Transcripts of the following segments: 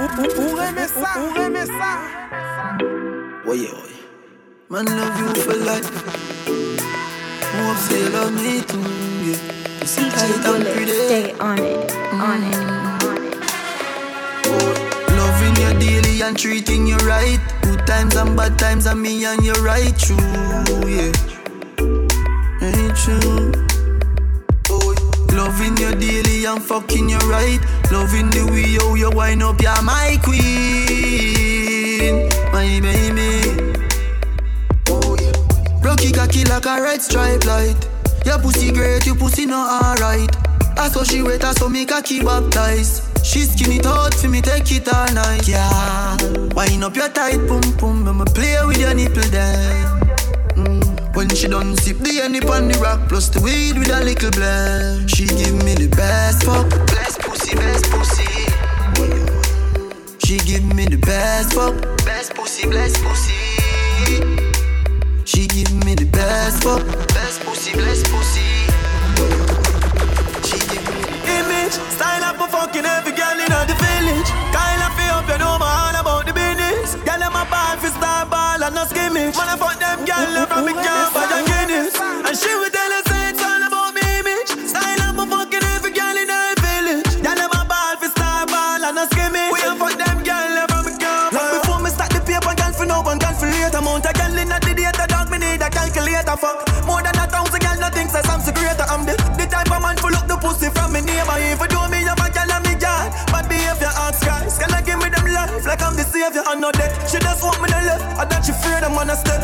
Ou reme sa, ou reme sa Oye, oye Man love you for life More say love me too, yeah DJ Bullet, stay on it, on it, mm. on it. Loving you daily and treating you right. Good times and bad times, and me and you right true, yeah. Ain't true. Loving you daily and fucking you right. Loving the way how you wind up, you're my queen, my baby. Rocky cocky like a red stripe light. Your pussy great, your pussy not alright. I saw she wait, I saw me cocky baptized. She skin it out for me, take it all night, yeah. Wind up your tight pum pum, I'ma play with your nipple there. When she done sip the honey on the rock, plus the weed with a little blend. She give me the best fuck, best pussy, best pussy. She give me the best fuck, best pussy, best pussy. She give me the best fuck, best pussy, best pussy. She give me the image, style up for fucking every girl in the village. Kind of feel up, you know my all about the business. Girl, I'm a ball for star ball and no skimmage. Man, I fuck them girl from the camp by the Guinness, and she would tell us say it's all about me image. Style up for fucking every girl in the village. Girl, I'm a ball for star ball and no skimmage. We a fuck them girl from the camp. Long before me start the paper, girl for now, one girl for later. Amount of girl in the data need a calculator fuck More than a thousand girl nothing says I'm so greater I'm the, the type of man full up the pussy from me neighbor If she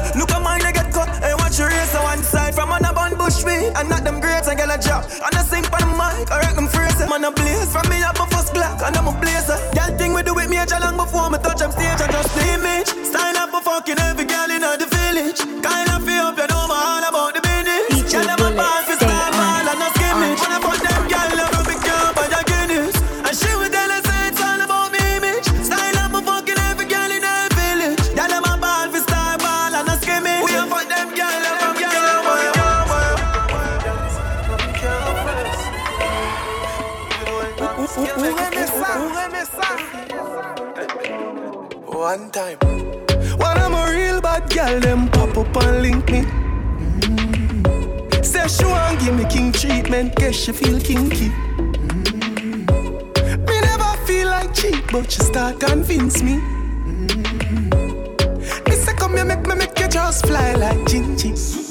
One time. When I'm a real bad girl, them pop up and link me. Mm-hmm. Say she want give me king treatment, guess she feel kinky. Mm-hmm. Me never feel like cheap, but she start convince me. Mm-hmm. Me say come here, make me make you just fly like Gingy.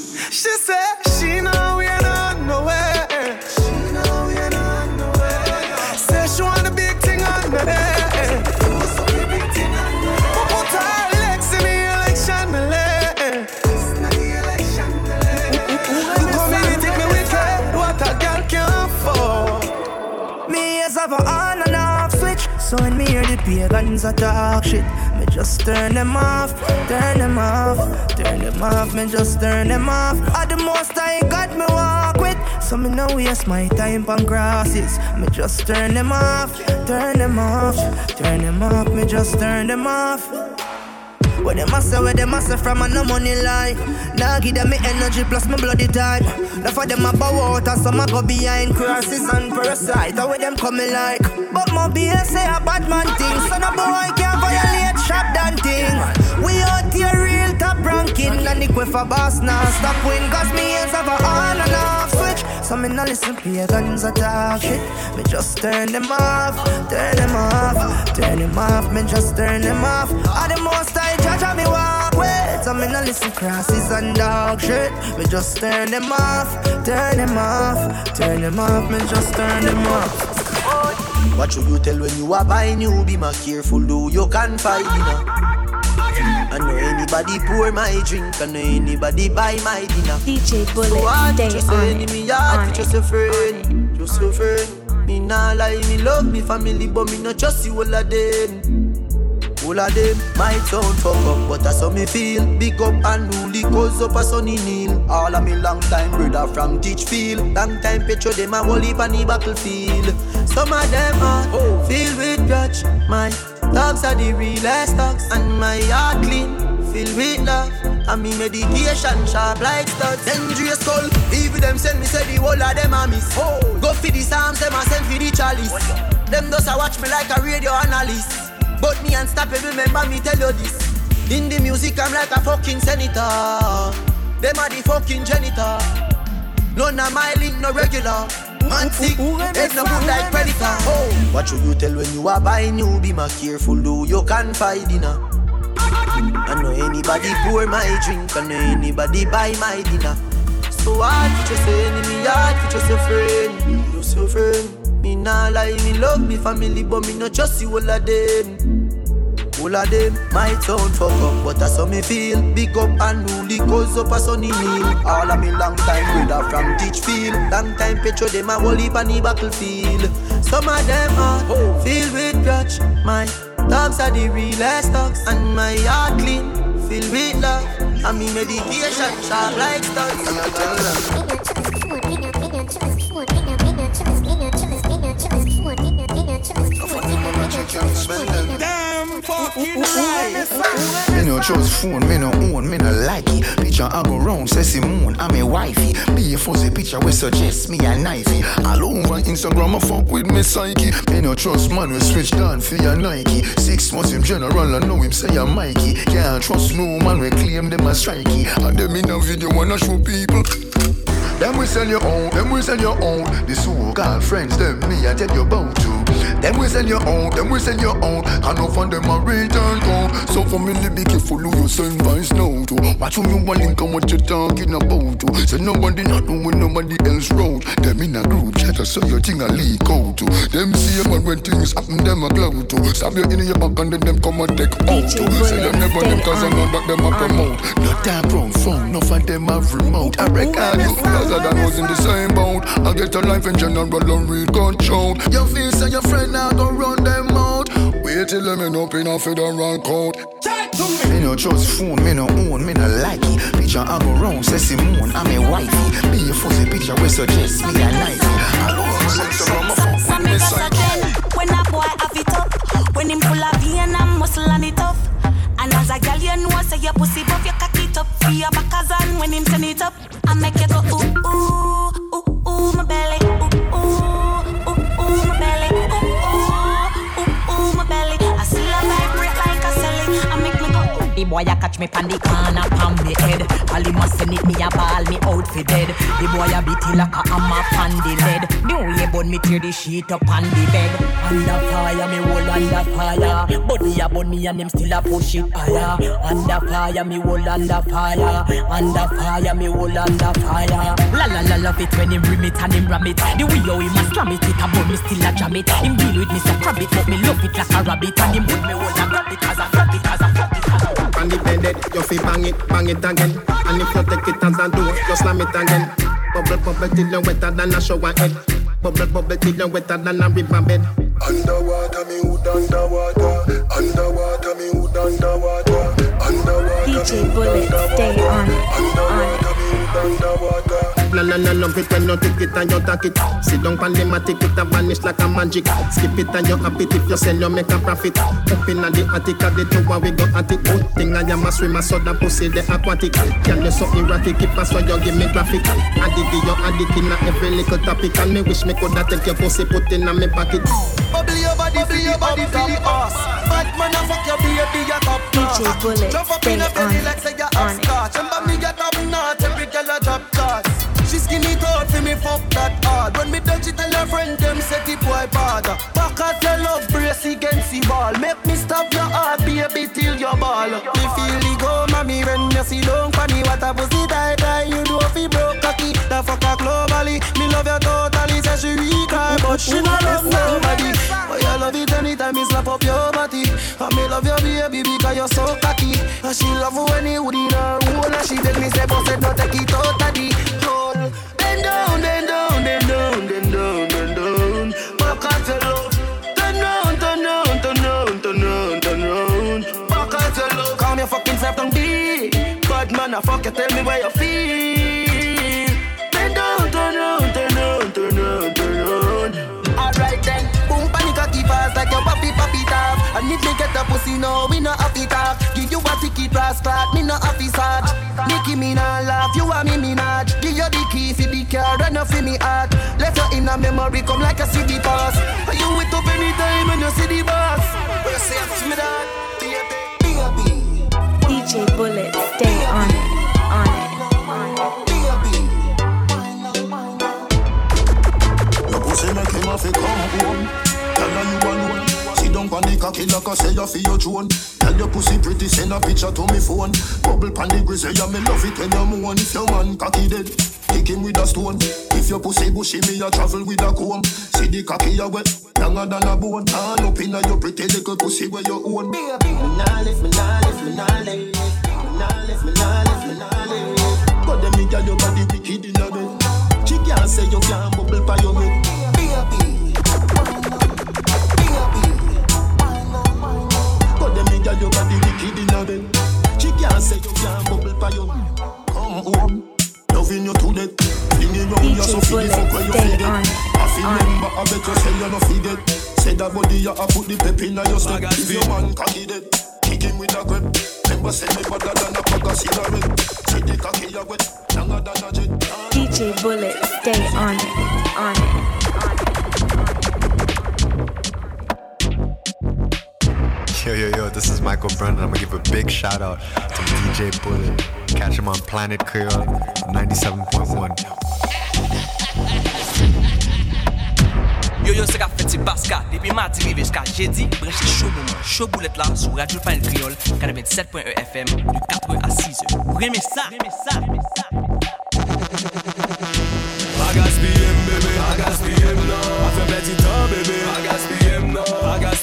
So when me hear the pagans a talk shit, me just turn them off, turn them off, turn them off. Me just turn them off. At the most I got me walk with, so me no waste my time on crosses. Me just turn them off, turn them off, turn them off. Me just turn them off. What them a say, where them a say from a no money line Nah give them me energy plus my bloody time. Now for them a bow out and some a go behind Crosses and parasite, how where them coming like? But my BS say a bad man thing. So no boy can't violate shop than thing ranking And the for boss now stop win Cause me hands have a on and off switch. So me no listen pagans a talk shit. Me just turn them off, turn them off Turn them off, me just turn them off. All the most I judge on me walk with So me no listen crosses and dog shit. Me just turn them off, turn them off Turn them off, me just turn them off. What should you tell when you are buying? You? Be more careful, do you can find dinner. I know anybody pour my drink, I know anybody buy my dinner. DJ Bullet, So what stay just on say it, me heart, on just it, a on friend, just a friend. Me nah lie, me love me family, but me not trust you all of them. All of them might sound fuck up, but that's how me feel. Big up and newly cause up a sunny kneel. All of me long time brother from Teachfield. Long time petro them a whole heap on the battlefield. Some of them are oh. filled with grudge. My dogs are the realest dogs, and my heart clean, filled with love. And me medication sharp like studs. Dangerous skull, even them send me say the whole of them a miss. Go for the psalms, them a send for the chalice. Them does a watch me like a radio analyst. But me unstoppable, remember me tell you this. In the music, I'm like a fucking senator. Them are the fucking janitor. None of my link, no regular. Man sick, head no good like predator. Oh, what should you tell when you are buying you? Be more careful, though you can find dinner. I know anybody pour my drink, I know anybody buy my dinner. So hard to just say enemy, hard to just a friend. You so friend. Me nah lie, me love me family, but me not trust you all of them. All of them might sound fuck up, but that's how me feel. Big up and newly cause up a sunny meal. All of me long time brother from Teachfield. Long time petro them a whole heap on the battlefield. Some of them are oh. filled with grudge. My dogs are the realest dogs, and my heart clean, filled with love. And me meditation sharp like stars. And I tell them. Damn fucking right. Me no trust phone, me no own, me no like it. Picture I go round, say Simone, I'm a wifey. Be a fuzzy picture we suggest me a knifey. All over Instagram, I fuck with me psyche. Me no trust man, we switch down for your Nike. Six months in general, I know him say I'm Mikey. Can't trust no man, we claim them as strikey. And them in a video wanna show people. Them we sell your own, them we sell your own. The so-called friends, them me I tell you about to. Them we sell your own, them we sell your own. And off on them a return call. So for me, be careful who you send vice now to. Watch who you want link and what you talking about to. So nobody not know when nobody else wrote. Them in a group chat, so your thing a leak out to. Them see them and when things happen, them a glow to. Stab you in your back and then them come and take out to. Say them never them cause I know that them a promote. Not that brown phone, no of them have remote. I reckon you cause I done was in the same boat. I get a life in general and read control. You feel say your friend now go run them out. Wait till them end up in a federal court. Me no trust phone, me no own, me no like it. Picture I go round, say Simone, I'm a wifey. Be a fuzzy picture, we suggest me a knifey. I love sex, so I'm a fuck Some with me a psyche. tell when a boy have it up, when him full of vein and muscle and it tough. And as a girl, you know say your pussy buff, you cock it up for your backers and when him turn it up, I make you go ooh ooh boy a catch me pon the corner pon me head. All him a send it me a ball me out for dead. The boy a beat like a hammer pon the lead. The way bun me tear the sheet up on the bed. Under fire me hold under fire. Body a bun me and him still a push it higher. Under fire me hold under fire. Under fire me hold under fire. La la la love it when him rim it and him ram it. The way how him a slam it, it a bun me still a jam it. Him deal with me so crab it, but me love it like a rabbit. And him put me hold and grab it as a grab it as a grab it a. On the bed, you fi bang it, bang it again. And if you take it as a do, you slam it again. Bubble, bubble till you wetter than a shower head. Bubble, bubble till you wetter than a river bed. Underwater, me hood underwater. Underwater, me hood underwater. Underwater, DJ Bullet, stay on it, on it. underwater. La la la love it when you take it and you take it. Sit down pan the matic, it a vanish like a magic. Skip it and you happy if you sell, you make a profit. Up in the attic, at the tower we go at it. Good thing I am a swimmer, so that pussy the aquatic. Can you so erratic, keep us so you give me graphic. I dig you, I dig in every little topic, and me wish me coulda take your pussy, put in a me pocket. Bubble your body, feel your body, feel the ass. Bad man, I fuck your baby, you top DJ class. Bullet, Jump up stay in the on belly it, like say you on it. Remember me get that hard. When me touch it, tell her friend them set it boy bad. Back at your love brace against the ball. Make me stop your heart, baby, till your ball. Me feel the go, mommy, when you see don't funny. What a pussy die die, you do fi broke cocky. The fucker globally, me love you totally. Say she weak, but she not love nobody. But you love it anytime me slap up your body. And me love your baby because you're so cocky. And she love when you would in her hole. And she tell me say, boss, no take it out hole. Then down, then down, then down, down, then down. Back at love. Turn round, turn round, turn round, turn round, turn round. Back at your love. Calm your fucking self down deep. Bad man, I fuck you, tell me where you feel. Then down, turn round, turn round, turn round, turn round. Alright then, boom panic cocky fast like your papi papi tap. And if me get a pussy no, we no happy talk. Give you a ticket pass clock, me no happy search. Nicki me nah laugh, you are me me not. Give you the key for the car, run off in me heart. Let your inner memory come like a city boss. Are You with up anytime when you see the boss. You say me that. DJ Bullet, stay on it, on it, on it. mine, pussy make come down pon the cocky like I say you feel your drone. Tell your pussy pretty, send a picture to me phone. Bubble pon the grizzly, yeah me love it when you moan. If your man cocky dead, kick him with a stone. If your pussy bushy, me a travel with a comb. See the cocky a wet, longer than a bone. All up inna your pretty little pussy where you own. Me nah lift, me nah lift, me nah lift. Me nah lift, me nah lift, me nah lift. But them me girl your body wicked inna bed. She can't say you can't bubble pa your head. Your body wicked inna bed. She can't say you can't bubble pa your head. Come home. Loving you to death. Fling it round you so feel the fuck where you Stay feel it. I feel remember I bet you say you no forget. Say that body you a put the pep inna your step. If your man cocky dead, kick him with a grip. Remember say me better than a pack of cigarette. See the cocky you wet, longer than a jet. DJ Bullet, stay on it, on it. Yo, yo, yo, this is Michael Brennan. I'm gonna give a big shout out to DJ Bullet. Catch him on Planet Kreyol 97.1. Yo yo se ka feti baska Depi mati rive ska jedi Breche show mouman Show boulet la sou Radio Planet Kreyol 97.1 FM Du 4 à 6 heures Reme sa Reme sa Reme sa I got SPM, baby. I got SPM now. I feel better time, baby. I got SPM now. I got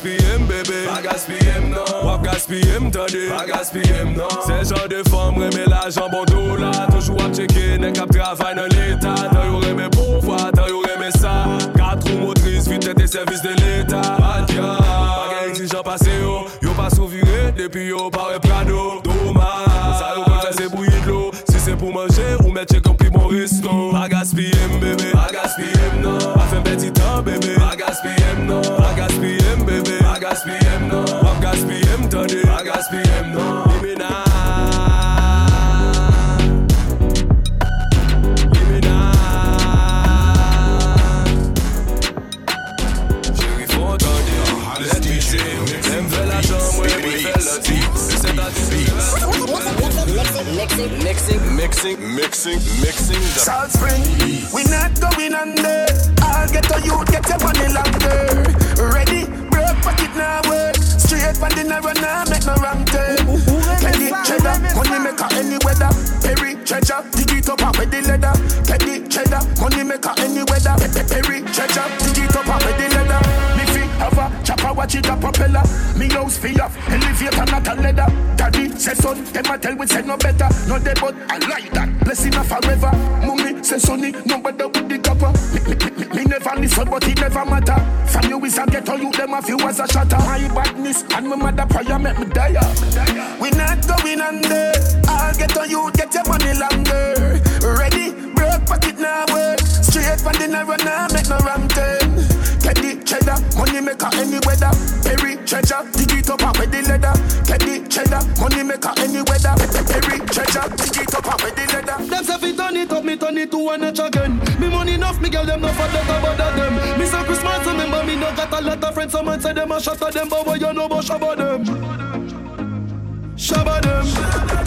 nan Wap gaspye mtande, pa gaspye m nan Se jan de fom reme la jan bon do la Toujou ap cheke nek ap travay nan l'Etat Tan yo reme pouva, tan yo reme sa Kat rou motris, vitet e servis de l'Etat Madya, pa gen exijan pase yo Yo pa souvire, depi yo pare prado Doma, sa yo kontra se bouye d'lo Si se pou manje, ou met che kompi bon resto. Pa gaspye m bebe, pa gaspye m nan A fe mbeti tan bebe, pa gaspye m nan Pa gaspye m bebe, pa gaspye m nan I got SPM, tony. I got SPM, no. Give me now. Give me now. Chérie, faut entendre. Let me see. Même fait la chambre, oui, oui, fait le type. C'est ta Mixing, mixing, mixing, mixing, mixing. Salt Spring, we not going under. I'll get to you, get your money longer. Ready, broke pocket now work. Straight from the narrow now, make no wrong turn. Teddy cheddar, money maker any weather. Perry treasure, dig it up with the leather. Teddy cheddar, money maker any weather. Pe- pe- Perry treasure, dig it up with the leather. Watch it a propeller. Me house fi off, elevator not a leather. Daddy say son, them a tell we say no better. No dead but I like that. Blessing a forever. Mummy say sonny, no better with the copper. Me, me, me, me never listen, but it never matter. From you is a ghetto, you them a few as a shatter. My badness and my mother prayer make me die. We not going under. I'll get on you, get your money longer. Ready, broke pocket now work. Straight from the narrow now, make no wrong turn. Teddy cheddar, money maker any weather. Perry treasure, dig it up with the leather. Teddy cheddar, money maker any weather. Perry treasure, dig it up with the leather. Them say fi turn it up, me turn it to one notch again. Me money enough, me girl them no for that bother them. Me say Christmas remember me no got a lot of friends. Someone say them a at them, but what you know about shabba them? Shabba them,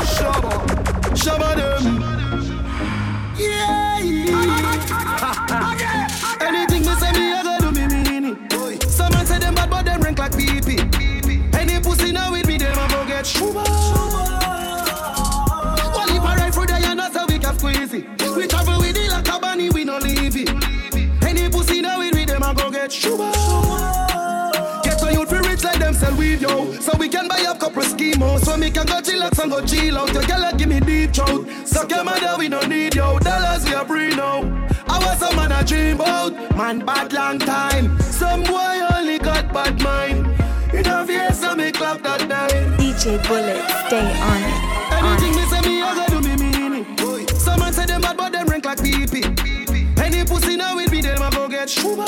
shabba, shabba them. Yeah, yeah. pussy now with me, them a go get shuba. Well, if I ride through there, you know so we can squeeze. We travel with it like a bunny, we no leave it. Any pussy now with me, them a go get shuba. Get a youth fi rich like them sell weed, yo. So we can buy up couple schemos. So me can go chillax and go chill out. Your girl give me deep throat. Suck your mother, we no need yo. Dollars we a free now. I was some man a dream about. Man bad long time. Some boy only got bad mind. DJ Bullet, stay on it, on Anything it. me say me, I go do me mean it. Someone say them bad, but them rank like pee pee. Any pussy now with me, them a go get shuba. Well,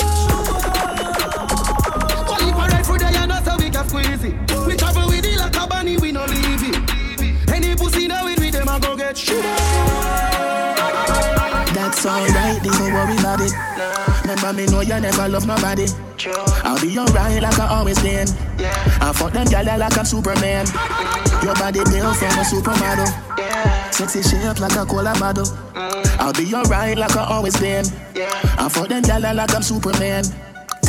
if I ride through there, you know so we can squeeze it. We travel with it like a bunny, we no leave it. Any pussy now with me, them a go get shuba. That's alright, don't worry about it. Remember me know you never love nobody. I'll be alright like I always been. I fuck them gyal like I'm Superman. Your body built from a supermodel. Sexy shape like a cola bottle. I'll be alright like I always been. I fuck them gyal like I'm Superman.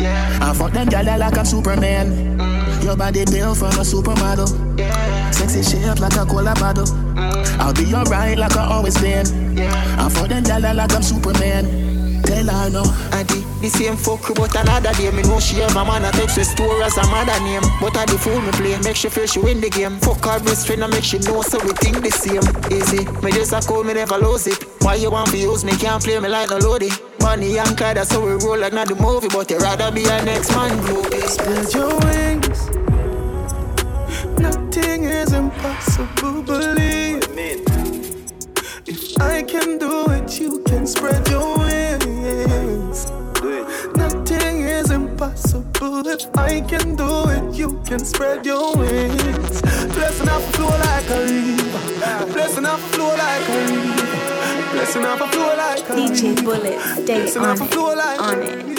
I fuck them gyal like I'm Superman. Your body built from a supermodel. Sexy shape like a cola bottle. I'll be alright like I always been. Yeah. I fuck them gyal like I'm Superman. Tell her no. I did the same fuck but another day. Me know she have a man that takes the store as a mother name. But I the fool me play, make she feel she win the game. Fuck her best friend and make she know so we think the same. Easy, me just a call me never lose it. Why you want to use me? Can't play me like no loady. Money and Clyde, that's how we roll like not the movie. But you rather be a next man movie. Spread your wings. Nothing is impossible, believe me. If I can do it, you can spread your wings. Nothing is impossible. If I can do it, you can spread your wings. Blessing off flow like a river. Blessing off flow like a river. Blessing off flow like a river. DJ Bullet, stay on it, on it.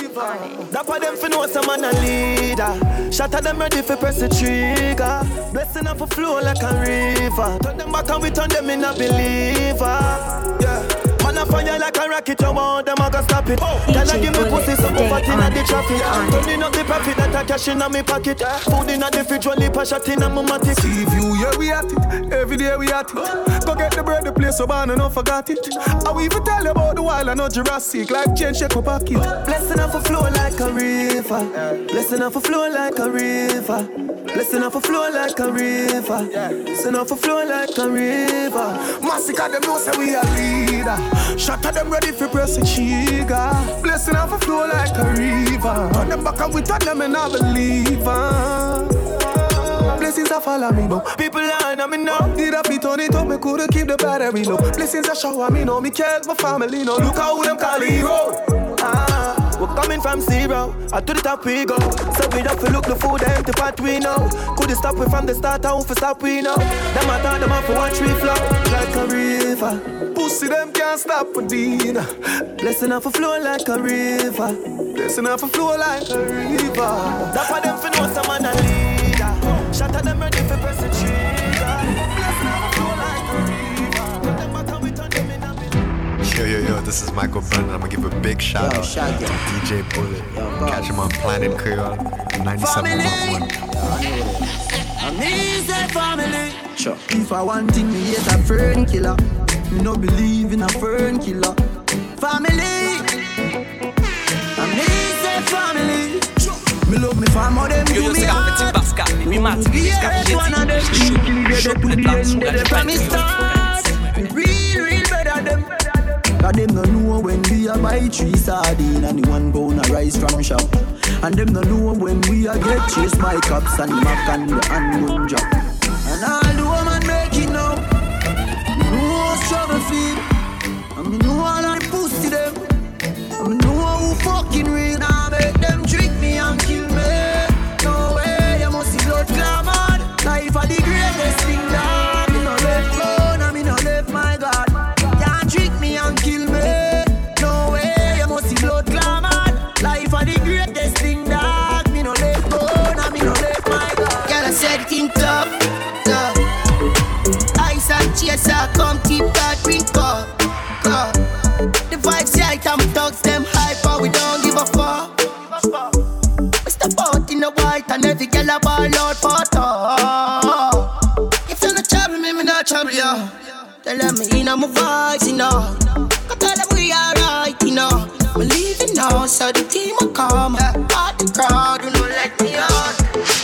That for them fi know some man a leader. Shot at them ready for press the trigger. Blessing up a flow like a river. Turn them back and we turn them in a believer. Yeah. A fire like a rocket, you want them, I got stop it. Oh, Can I give me pussy something fat in the traffic? I'm Turning up the profit I cash in me pocket. Food in the fridge, only pass shot in a matic. See view, yeah we at it. Every day we at it. Go get the bread, the place so man and not forgot it. I will even tell you about the wild and not Jurassic. Like change shake up pocket. Blessing off a flow like a river. Blessing off a flow like a river. Blessing off a flow like a river. Blessing up a flow like a river. Massacre them know say we a leader. Shot at them ready for press the trigger. Blessing off a flow like a river. On them back and we turn them and I believe. Blessings are follow me, no. People line on me now. Did I fit on it up, me coulda keep the battery low. Blessings are shower me, no. Me care my family, no. Look how them call hero. Ah. We're coming from zero, I to the top we go. So we don't look the food empty pot we know. Couldn't stop we from the start, how for stop we know. Them I thought them off for watch we flow like a river. Pussy them can't stop for dinner. Blessing off a flow like a river. Blessing off a flow like a river. That's why them for know some man a leader. Shot them Yo, yo, yo, this is Michael Brennan. I'm gonna give a big shout Yo, out shout to out. DJ Bullet. Yo, Catch him on Planet Kreyol 97.1. Easy family. Sure. If I want thing, me hate a fern killer. Me no believe in a fern killer. Family. I'm easy family. Me love me family, them Yo, do yo, me c'est qu'à petit hard. Pascal, et puis Matt, Yeah, Pascal, j'ai one of them. dit, chaud, chaud pour les plans, sur la They from me start. Real, real better them. Cause them no know when we a buy three sardine and the one pound a rice from shop. And them no know when we a get chased by cops and the mac and the handgun job. And all the woman make it now. How struggle feel. And me know all of the pussy them. And me know who fucking real. Now make them trick Tell them me in my vibes, you know. Go tell them we alright, you know. We leaving now, so the team will come. Part the crowd, do not let me out.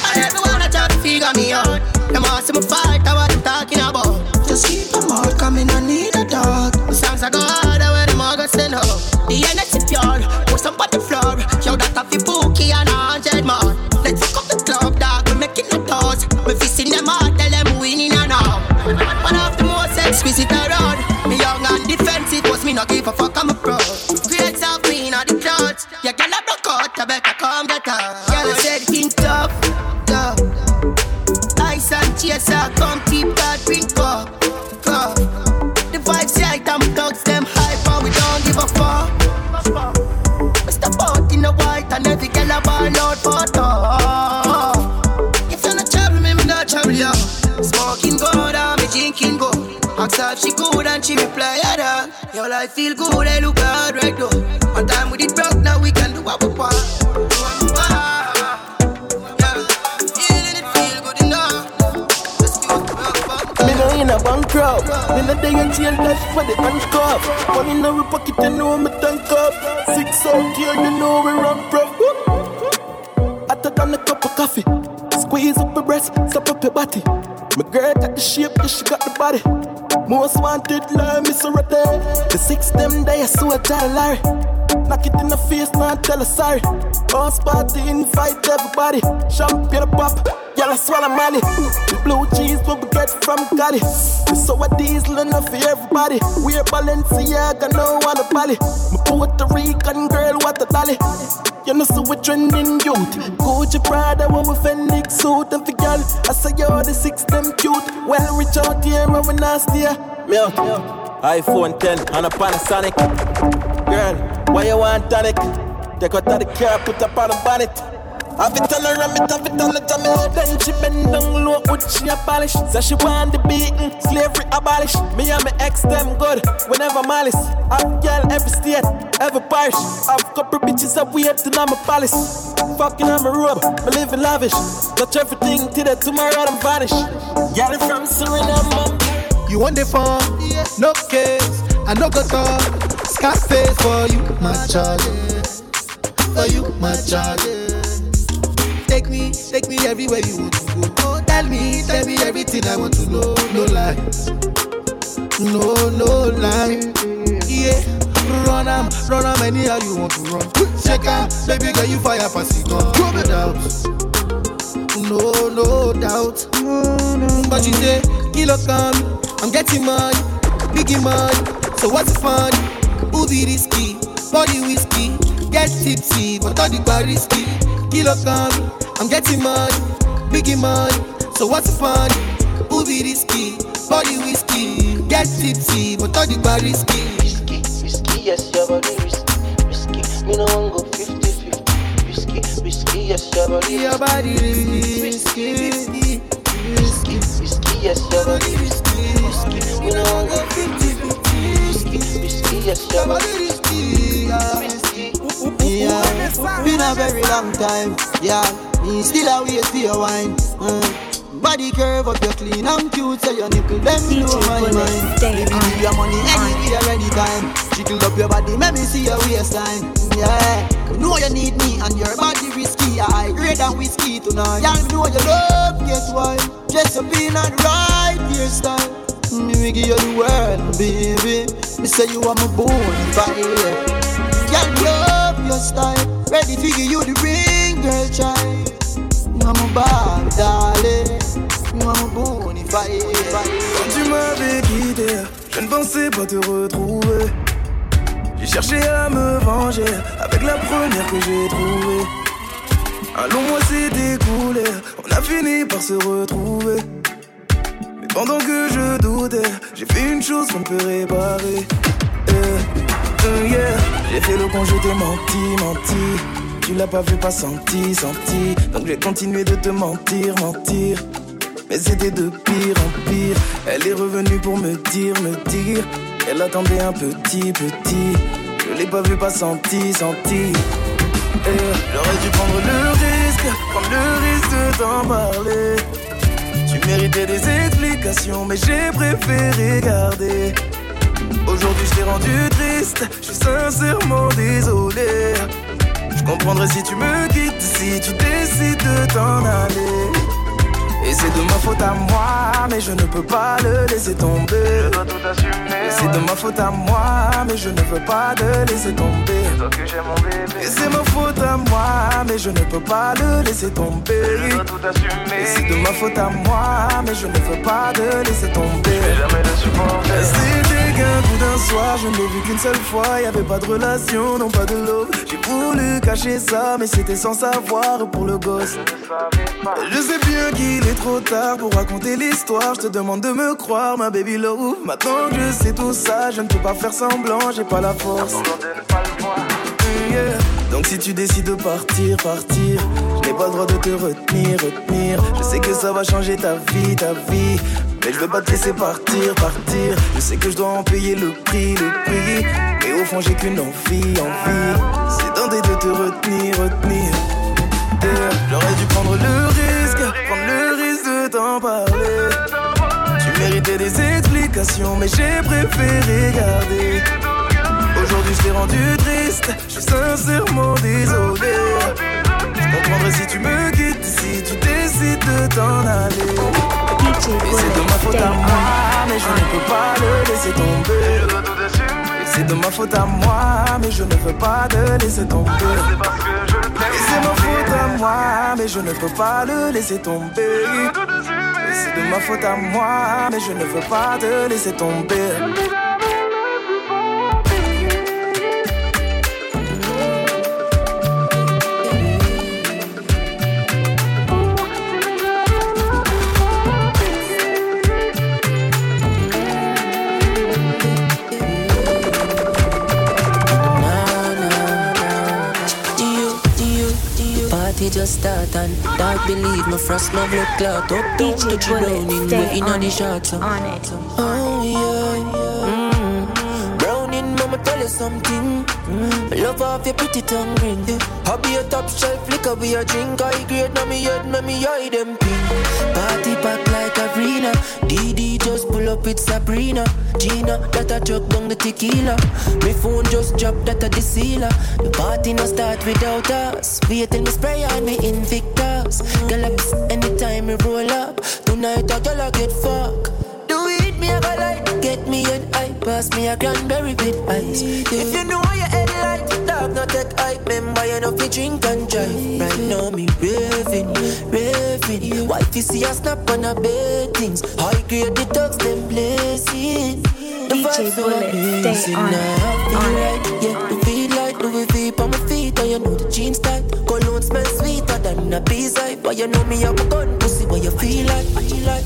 And everyone a try to figure me out. Them want see me fight, I what I'm talking about. Just keep them all coming, I need a dog. The songs I go harder when them all go send up. The energy talk. If you're not trouble, me, me not trouble you. Smoking and me drinking good. Ask her if she good, and she reply, yeah, that. Your life feel good, I look hard right though. One time we did broke, now we can do what we want. In a bankrupt Me no day in jail, that's for the handcuff Money in our pocket, you know me tank up Six out here, you know we run rough coffee. Squeeze up your breast, suck up your body. My girl got the shape, she got the body. Most wanted, like Miss Rete. The six them day, I saw a Larry Knock it in the face, now tell her sorry House party, invite everybody Champagne pop, y'all swallow Molly The blue cheese, what we get from Cali We saw a diesel enough for everybody We're Balenciaga, no one a Bali My Puerto Rican girl, what a dolly you know, so we trending youth. Gucci Prada, when we Fenix suit. And for girl, I say all the six them cute. Well, reach out here and we nasty. Me out. iPhone 10 and a Panasonic. Girl, why you want tonic? Take out of the car, put up on the bonnet. Have it her ram it, have it on the tummy Then she bend down low, would she abolish Say she want the beaten, slavery abolish. Me and my ex them good, whenever malice. Have girl every state, every parish. I've couple bitches that waiting on my palace. Fucking on my robe, me living lavish. Touch everything till the tomorrow I'm vanish. Girl from Suriname You want the fun? No case, I no go talk. Scarface for you, my charge. For you, my charge. Take me, take me everywhere you want to go. Oh, tell me, tell me everything I want to know. No lies, no, no lie. Yeah, run am, run am anyhow you want to run. Check am, baby girl you fire pass it. No doubt, no, no doubt. But you say, kilo come, I'm getting money, biggie money. So what's the fun? Who be risky? Body whiskey, get tipsy, but all the bar risky. Kilo come, I'm getting money, biggie money. So what's the fun? Who be risky? Body whiskey, get tipsy, but all the bar risky. Risky, risky, yes, your body risky, risky. Me no one go 50-50. Risky, risky, yes, your body Your body risky, risky, risky, risky, yes, your body risky, risky. Me no one go 50-50. Risky, your yeah. Been a very long time. Yeah, me still a wait your wine. Mm. Body curve up, you clean and cute, so your nipple them blow my mind. Baby, give your money anywhere, anytime. Jiggle up your body, make me see your waistline. Yeah, you know you need me and your body risky. I grade than whiskey tonight. Y'all know you love, guess why? Dress up in and right hairstyle. Me give you the world, baby. Me say you are my bone fire. Y'all love your style. Ready to give you the ring, girl, child. You are my Barbie, darling. You are my bonify. Quand tu m'avais quitté, je ne pensais pas te retrouver. J'ai cherché à me venger avec la première que j'ai trouvée. Un long mois s'est écoulé, on a fini par se retrouver. Pendant que je doutais, j'ai fait une chose qu'on peut réparer. Euh, yeah. J'ai fait le con, je t'ai menti, menti. Tu l'as pas vu, pas senti, senti. Donc j'ai continué de te mentir, mentir. Mais c'était de pire en pire. Elle est revenue pour me dire, me dire. Elle attendait un petit, petit. Je l'ai pas vu, pas senti, senti. Eh, J'aurais dû prendre le risque, prendre le risque de t'en parler. Tu méritais des explications, mais j'ai préféré garder. Aujourd'hui, je t'ai rendu triste, je suis sincèrement désolé. Je comprendrais si tu me quittes, si tu décides de t'en aller. Et c'est de ma faute à moi, mais je ne peux pas le laisser tomber. Je dois tout assumer. Et c'est de ma faute à moi, mais je ne veux pas le laisser tomber. Toi que j'aime mon bébé. Et c'est ma faute à moi, mais je ne peux pas le laisser tomber. Je dois tout assumer. Et c'est de ma faute à moi, mais je ne veux pas le laisser tomber. Je jamais le supporter. C'était qu'un coup d'un soir, je ne l'ai vu qu'une seule fois. Y avait pas de relation, non pas de love. J'ai voulu cacher ça, mais c'était sans savoir pour le gosse. Je sais bien qu'il est trop tard pour raconter l'histoire. Je te demande de me croire, ma baby love. Maintenant que je sais tout ça, je ne peux pas faire semblant, j'ai pas la force. Donc si tu décides de partir, partir, je n'ai pas le droit de te retenir, retenir. Je sais que ça va changer ta vie, ta vie. Mais je veux pas te laisser partir, partir. Je sais que je dois en payer le prix, le prix. Et au fond, j'ai qu'une envie, envie. C'est tenter de te retenir, retenir. J'aurais dû prendre le risque, prendre le risque de t'en parler. Tu méritais des explications, mais j'ai préféré garder. Aujourd'hui, je t'ai rendu triste, je suis sincèrement désolé. Je comprendrais si tu me quittes, si tu décides de t'en aller. Et c'est de ma faute à moi, mais je ne peux pas le laisser tomber. C'est de ma faute à moi, mais je ne veux pas te laisser tomber. Et c'est ma faute à moi, mais je ne peux pas le laisser tomber. C'est de ma faute à moi, mais je ne veux pas te laisser tomber. And dark believe my frost my blood clot up down touch you down in the in on the shots on it. Oh yeah, mm. Browning, mama tell you something. Mm. Love off your pretty tongue ring. I be a top shelf liquor, be a drink. I grade now me head, me me eye them pink. Party pack like arena. Just up with Sabrina. Gina, that I truck down the tequila. My phone just dropped that the sealer. The party no start without us. Wait till me spray on me Invictus. Girl, I piss anytime we roll up. Tonight I girl I get fuck. Do it, me I go like Get me an eye, pass me a cranberry with ice. If you know dog not take hype. Remember you know fi drink and drive. Right now me raving, raving. Wife you see a snap on a bed things. High grade the dogs them blazing. The DJ Bullet, stay on now. On it, right, yeah. The feel like Louis V on my feet, and you know the jeans tight. Cologne smell sweeter than a bee's eye. But you know me have a gun, pussy. What you feel like? What you like?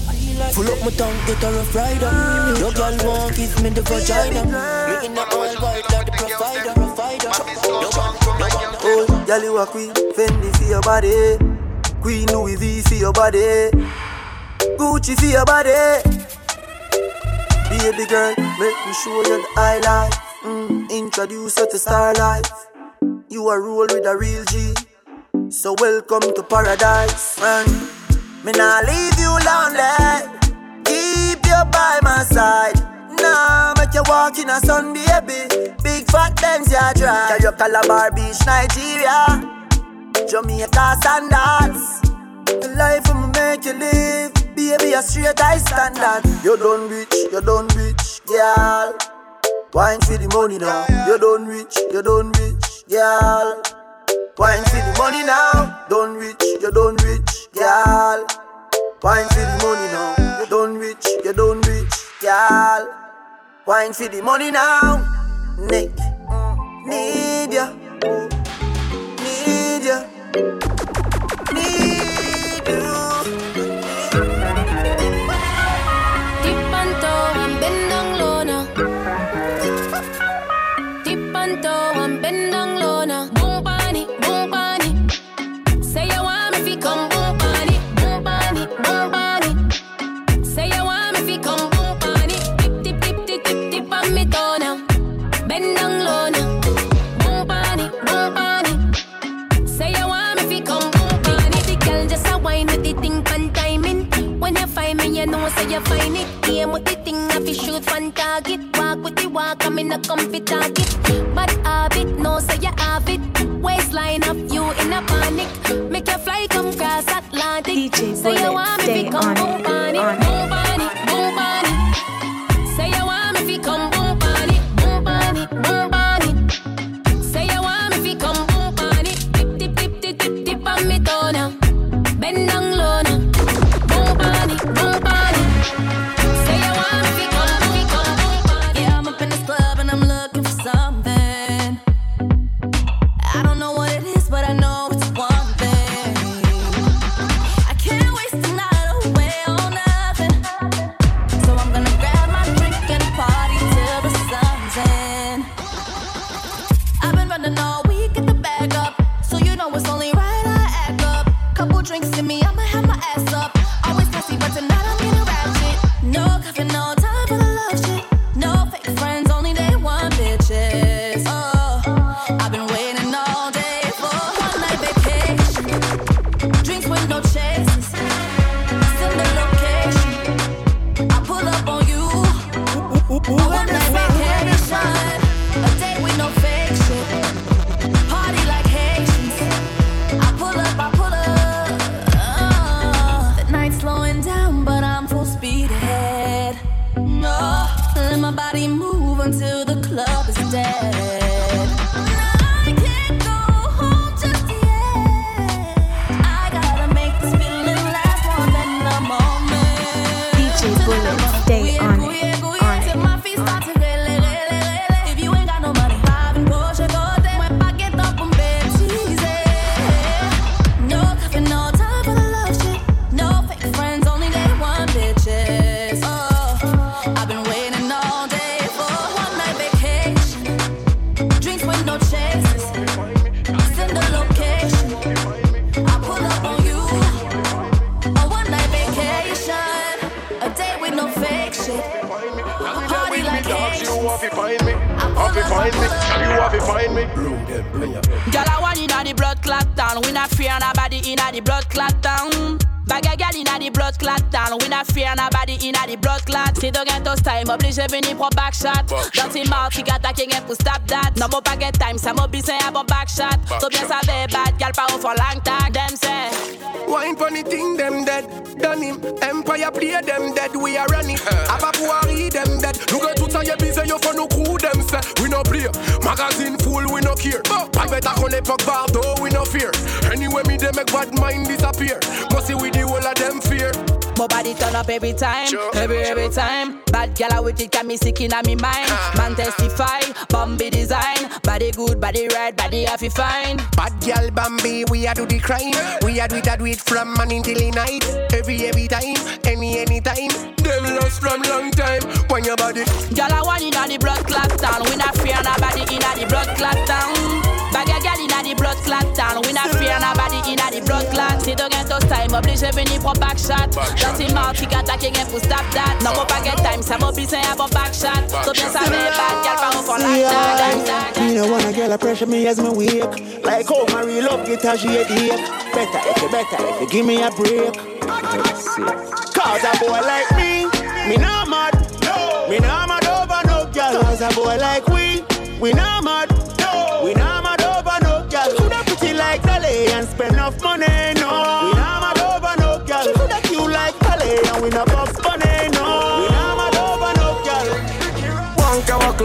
Full up my tongue, get a rough rider. Ah. Your girl won't give me the vagina. Me in the all white provider. provider. No one, no one. Oh, girl, you a queen, Fendi for your body, Queen Louis V for your body, Gucci for your body. Baby girl, make me show you the high life. Mm, introduce you to star life. You are roll with a real G, so welcome to paradise, man. Me nah leave you lonely. Keep you by my side. Nah, make you walk in a sun, baby. Big fat Benz, ya drive. Carry your Calabar Beach, Nigeria. Jamaica sandals. The life I'ma make you live. Baby, a straight high standard. You done rich, you done rich, girl. Wine for the money now. You done rich, you done rich, girl. Wine for the money now. Done rich, you done rich, girl. Wine for the money now. You done rich, you done rich, girl. Wine for the money now. Nick, need ya, need ya, a comfy target. But Bad gal with it got me sick inna me mind. Man testify, Bambi design. Body good, body right, body happy fine. Bad gal Bambi, we a do the crime. We a do it, a do it from morning till night. Every every time, any any time. Them lost from long time. When your body, Gal I want inna the blood clot town. We not fear nobody inna the blood clot town. Bag a inna the blood clot town. We not fear nobody Si do gen to time, oblige vini pro back shot. Dirty mouth, ki atake gen pou stop that. Non mo pa get time, sa mo bisen a bon back shot. So bien save bad gal pa ou for like that. Me no wanna girl a pressure me as me wake. Like how my real love get a shade Better if you better if you give me a break. Cause a boy like me, me not mad. Me not mad over no girl. Cause a boy like we, we not mad.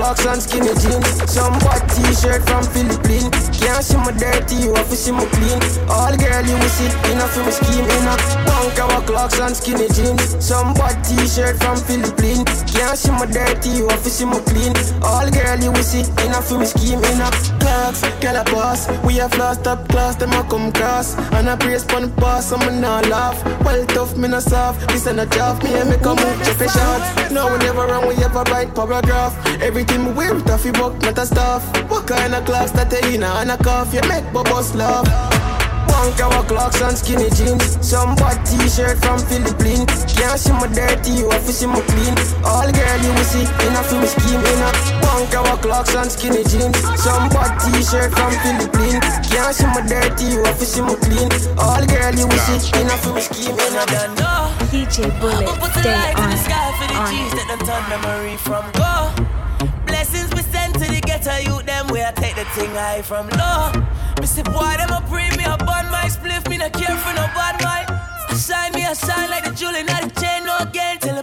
Our and skinny jeans. Some white t-shirt from Philippines. Can't see my dirty, you have to see my clean. All girl you will see, enough for me scheme, enough. Punk our clocks and skinny jeans. Some white t-shirt from Philippines. Can't see my dirty, you have to see my clean. All girl you will see, enough for me scheme, enough. Girl a boss. We have lost up class, them a come cross. And I praise pon the boss, I'm not laugh. Well tough, me not soft. This ain't a job, me and me come move the shots. No, we never run, we ever write paragraph. Everything we wear, toughy book, not a stuff. What kind of clocks that they in and a cuff? You make bubbles laugh. Punk our clocks and skinny jeans. Some bad t-shirt from Philippines. Can't see my dirty, you have to see my clean. All girl you will see, enough for me scheme, enough. Punk our clocks and skinny jeans. Some bad t-shirt from Philippines. Can't see my dirty, you have to see my clean. All girl you will see, enough for me scheme, enough. DJ Bullet, stay on it. sky for the On G's it. that done turn memory from go. Blessings we send to the ghetto youth, them where I take the thing high from low. Me say, boy, them a pre me, a my spliff, me not care for no bad mind. I shine me, I sign like the jewel in the chain, no again, till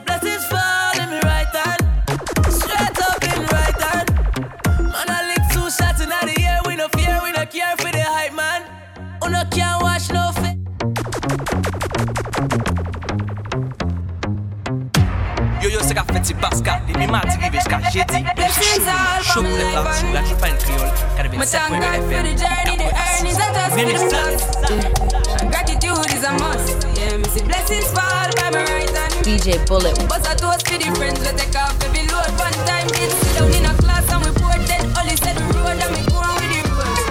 Yo yo se ka feti baska mati rive ska jedi Blessings all Show from pou la life sou la Planet Kreyol My thank God for the journey, the earnings, and just for the Gratitude is a must. Yeah, me see blessings fall by my right hand. DJ Bullet. But I toast for the friends we take off every load. One time did sit down in a class and we poured dead. Only said the road and we go on with the road.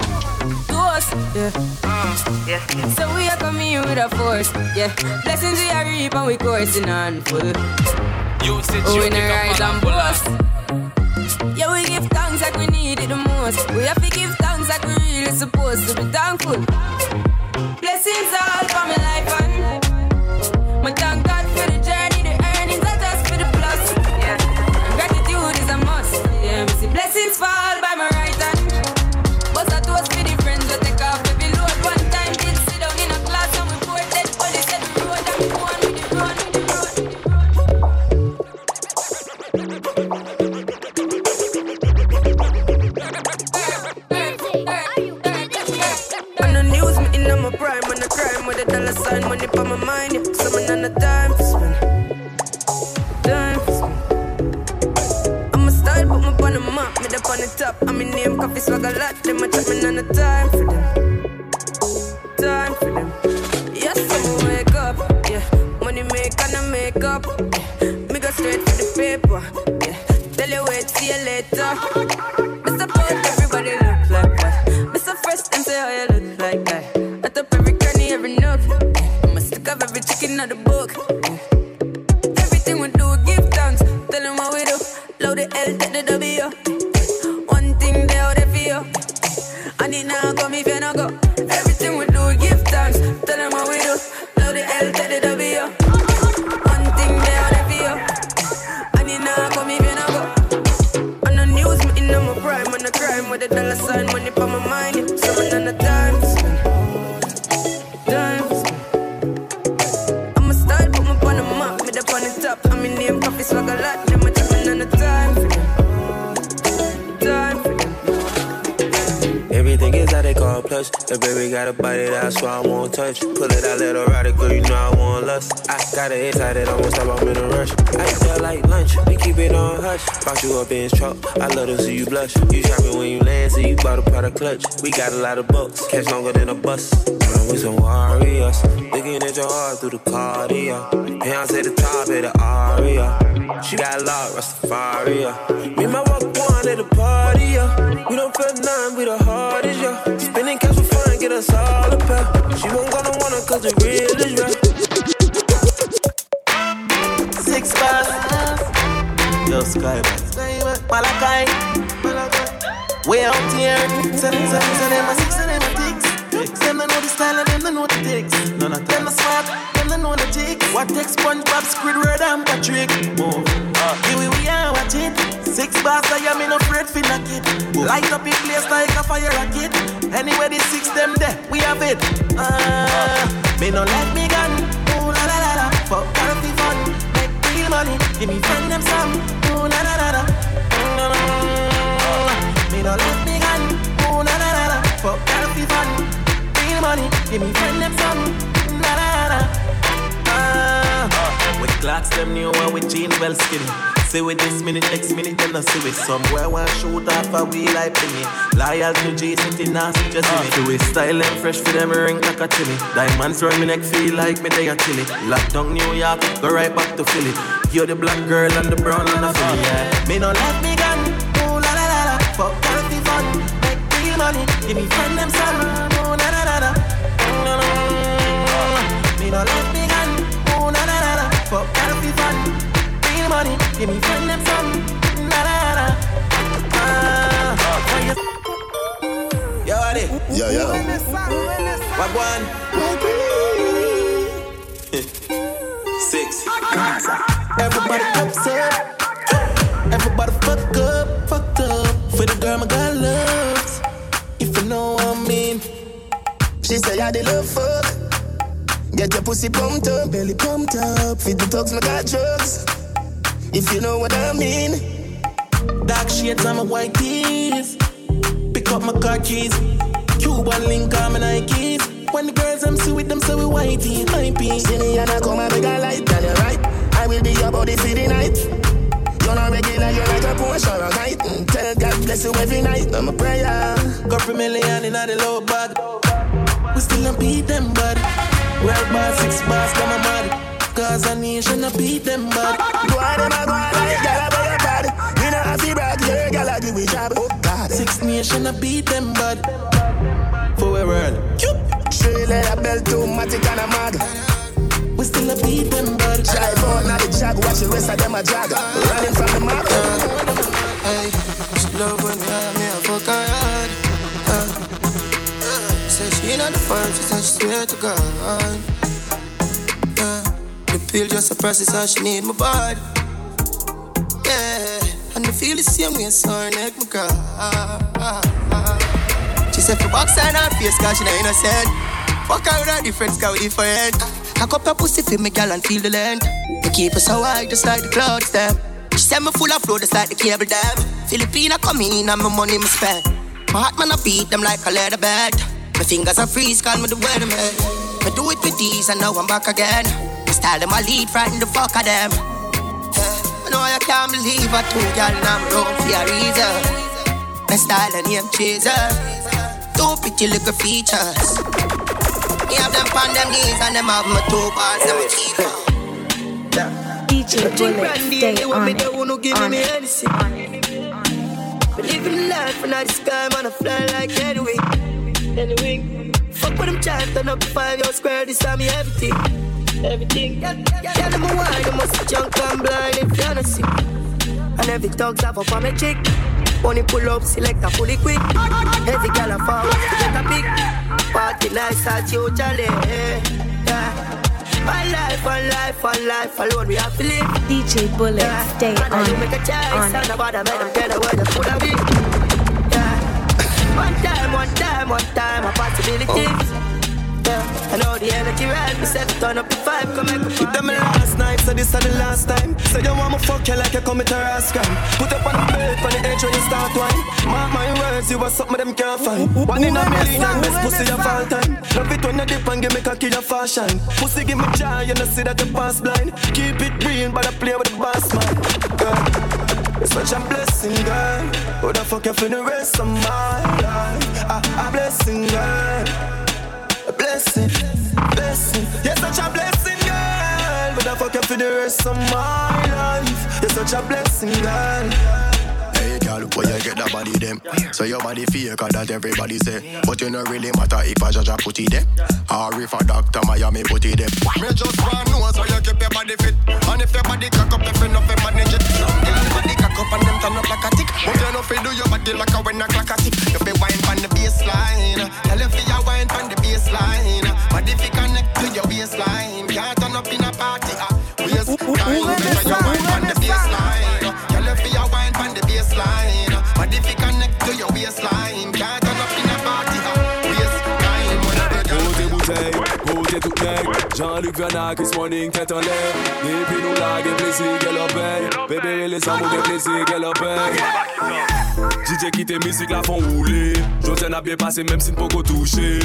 Toast, mm, yeah. So we are coming with a force, yeah. Blessings we are reap and we coursing on full. Yo se Joe we ki no rise kam and boast. Yeah, we give thanks like we need it the most. We have to give thanks like we really supposed to be thankful. Blessings all for my life and my thank God for the journey, the earnings, not just for the plus. Yeah, gratitude is a must. Yeah, me see blessings fall We got a lot of books. catch six them there, we have it. Uh, me no like me gun. Ooh la la la la. Fuck therapy fun. Make real money. Give me friend them some. Ooh la la la la. No, no, no. Me no like me gun. Ooh la la la la. Fuck therapy fun. Real money. Give me friend them some. La la la. Ah. With clocks them new and with jeans well skinny. See with this minute, next minute, then I see with somewhere one shoot off a wheel like penny. Loyal to G City, nasty just see me. See with style and fresh for them ring like a chili. Diamonds round me neck feel like me they a chilly. Lock down New York, go right back to Philly. You're the black girl and the brown and the Philly, yeah. Me no let me gun, ooh la la la la. Fuck healthy fun, make real money. Give me friend them some, ooh no, no, no. Me no like me gun, ooh la la la la. Fuck healthy fun, money. Give me friend them some, la la la. Ah, why you Yo, Adi. Yo, yo. What one? Six. Everybody upset. Everybody fuck up, fuck up. For the girl my girl loves. If you know what I mean. She say I did love fuck. Get your pussy pumped up, belly pumped up. Feed the dogs, my got drugs. If you know what I mean. Dark shades on my white tees. Pick up my car keys. Cuban link on my Nikes. When the girls I'm see with them, so we whitey, hypey. See me and I come and beg a light, tell you right. I will be your body for the night. You're not regular, you're like a Porsche or a night. Mm, Tell God bless you every night. I'm a prayer. Got for million in the low bag. We still don't beat them bad. World bar six bars, come on mad. Cause I a nation I beat them bad. Go on, them a go on like gala by your bad. You know I feel brag, yeah, gala give me job. Oh God. Six nation I beat them bad. For we world. Straight leather belt, too matic and a mag. We still a beat them bad. Drive out, now the jag, watch the rest of them a jag. Running from the mob. Hey, love when you have me, I fuck her hard. Uh, say she not the first, she said she swear to God. The pill just suppresses how she need my body. Yeah, and the feel the same way, so her neck my cry. She said for box her not face, cause she not innocent. Fuck her with her different, cause we different. Cock up her pussy for me, girl, and feel the length. Me keep her so high, just like the clouds, them. She said me full of flow, just like the cable dam. Filipina come in and my money me spend. My heart man I beat them like a leather bed. My fingers are freeze, call me the weatherman. Me do it with these and now I'm back again. My style them I lead, frighten the fuck of them. Yeah, I know I can't believe I two girl and I'm wrong for a reason. My style and name chaser. Two pretty little features. Me have them on them knees and them have my two balls and my teeth. DJ Bullet, stay on it. wanna give On me it. anything. Living life and I the sky, man, I fly like anyway. Anyway. Fuck what I'm trying, turn up five your square, this time me everything. Everything. Yeah, yeah, them a wine, them must be junk and blind if you not see. And every dog's have up on me chick. Money pull up, select a fully quick. Every gal a forward to get a pick. Party nice at you, jolly. Yeah. One life, one life, one life alone we have to live. DJ Bullet, Yeah. stay And on you it, make a choice, on and it. nobody make them tell you where you coulda be. Yeah. One time, one time, one time, a possibility. Oh. Yeah. I know the energy right, me set turn up the vibe, come make If them last night, so this is the last time. So you want me fuck you like you commit a rash crime. Put up on the bed, on the edge when you start wine. Mark my words, you are something them can't find. One in a million, best pussy of all time. Love it when you dip and give me cocky your fashion. Pussy give me joy, you know see that you pass blind. Keep it real, but I play with the boss man. Girl, it's such a blessing, girl. Who the fuck you for the rest of my life? A, a blessing, girl. Blessing, blessing. You're such a blessing, girl. But I fuck you for the rest of my life. You're such a blessing, girl. Girl, where you get that body them? So your body fake, that everybody say. But you don't really matter if a judge a put it there. Or if a doctor Miami put it there. Me just want know so you keep your body fit. And if your body cock up, if you know fi manage it. Some girl body cock up and them turn up like a tick. But you know fi do your body like a when a clock a tick. You fi wine pon the baseline. Tell you fi you wine pon the baseline. Body fi connect to your Jean-Luc Venac, Chris Morning, tête en l'air Et puis nous là, quel plaisir qu'elle paye Bébé, les amours, quel plaisir qu'elle leur paye DJ qui tes musiques la font rouler José n'a bien passé même si ne peut toucher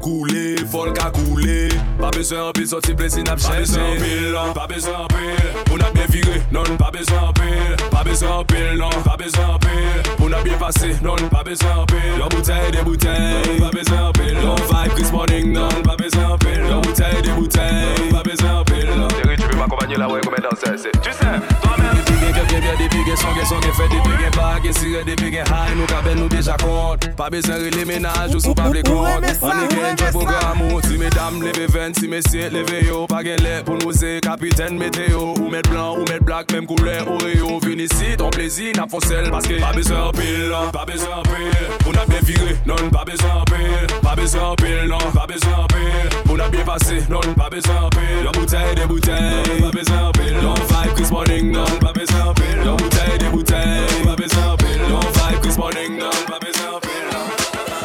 Couler, folk à couler Pas besoin en pile, sorti plaisir n'a pas besoin en pile. Pas besoin en pile, on a bien viré Non, pas besoin en pile Pas besoin en pile, non, pas besoin en pile On a bien passé, non, pas besoin en pile Leur bouteille, des bouteilles, pas besoin en pile Non, vibe, Chris Morning, non, pas besoin en pile Leur bouteille, des bouteilles, pas besoin en pile Chérie, tu peux m'accompagner là, ouais, combien danser, Tu sais, toi-même Des pigs, des pigs, des pigs, son, son, fait des pigs, pas, des sirènes, des pigs, high, nous cabelles, nous déjà compte. Pas besoin de les ménages, ou sous pas les comptes. On est gain, job programme, si mesdames, levez 20, si messieurs, levez yo Pas gain l'air pour nous, c'est capitaine météo Ou mettre blanc, ou mettre black, même couleur, Oreo. Vini ici, ton plaisir, n'a pas celle Parce que pas besoin en pile, non, pas besoin en pile. On a bien viré, non, pas besoin en pile. Pas besoin en pile, non, pas besoin en pile. On a bien passé, non, pas besoin en pile. La bouteille, des bouteilles, pas besoin en pile Non, vibe, Chris Morning, non, pas besoin en La bouteille, des bouteilles, pas besoin en pile Non, vibe, Chris Morning, non, pile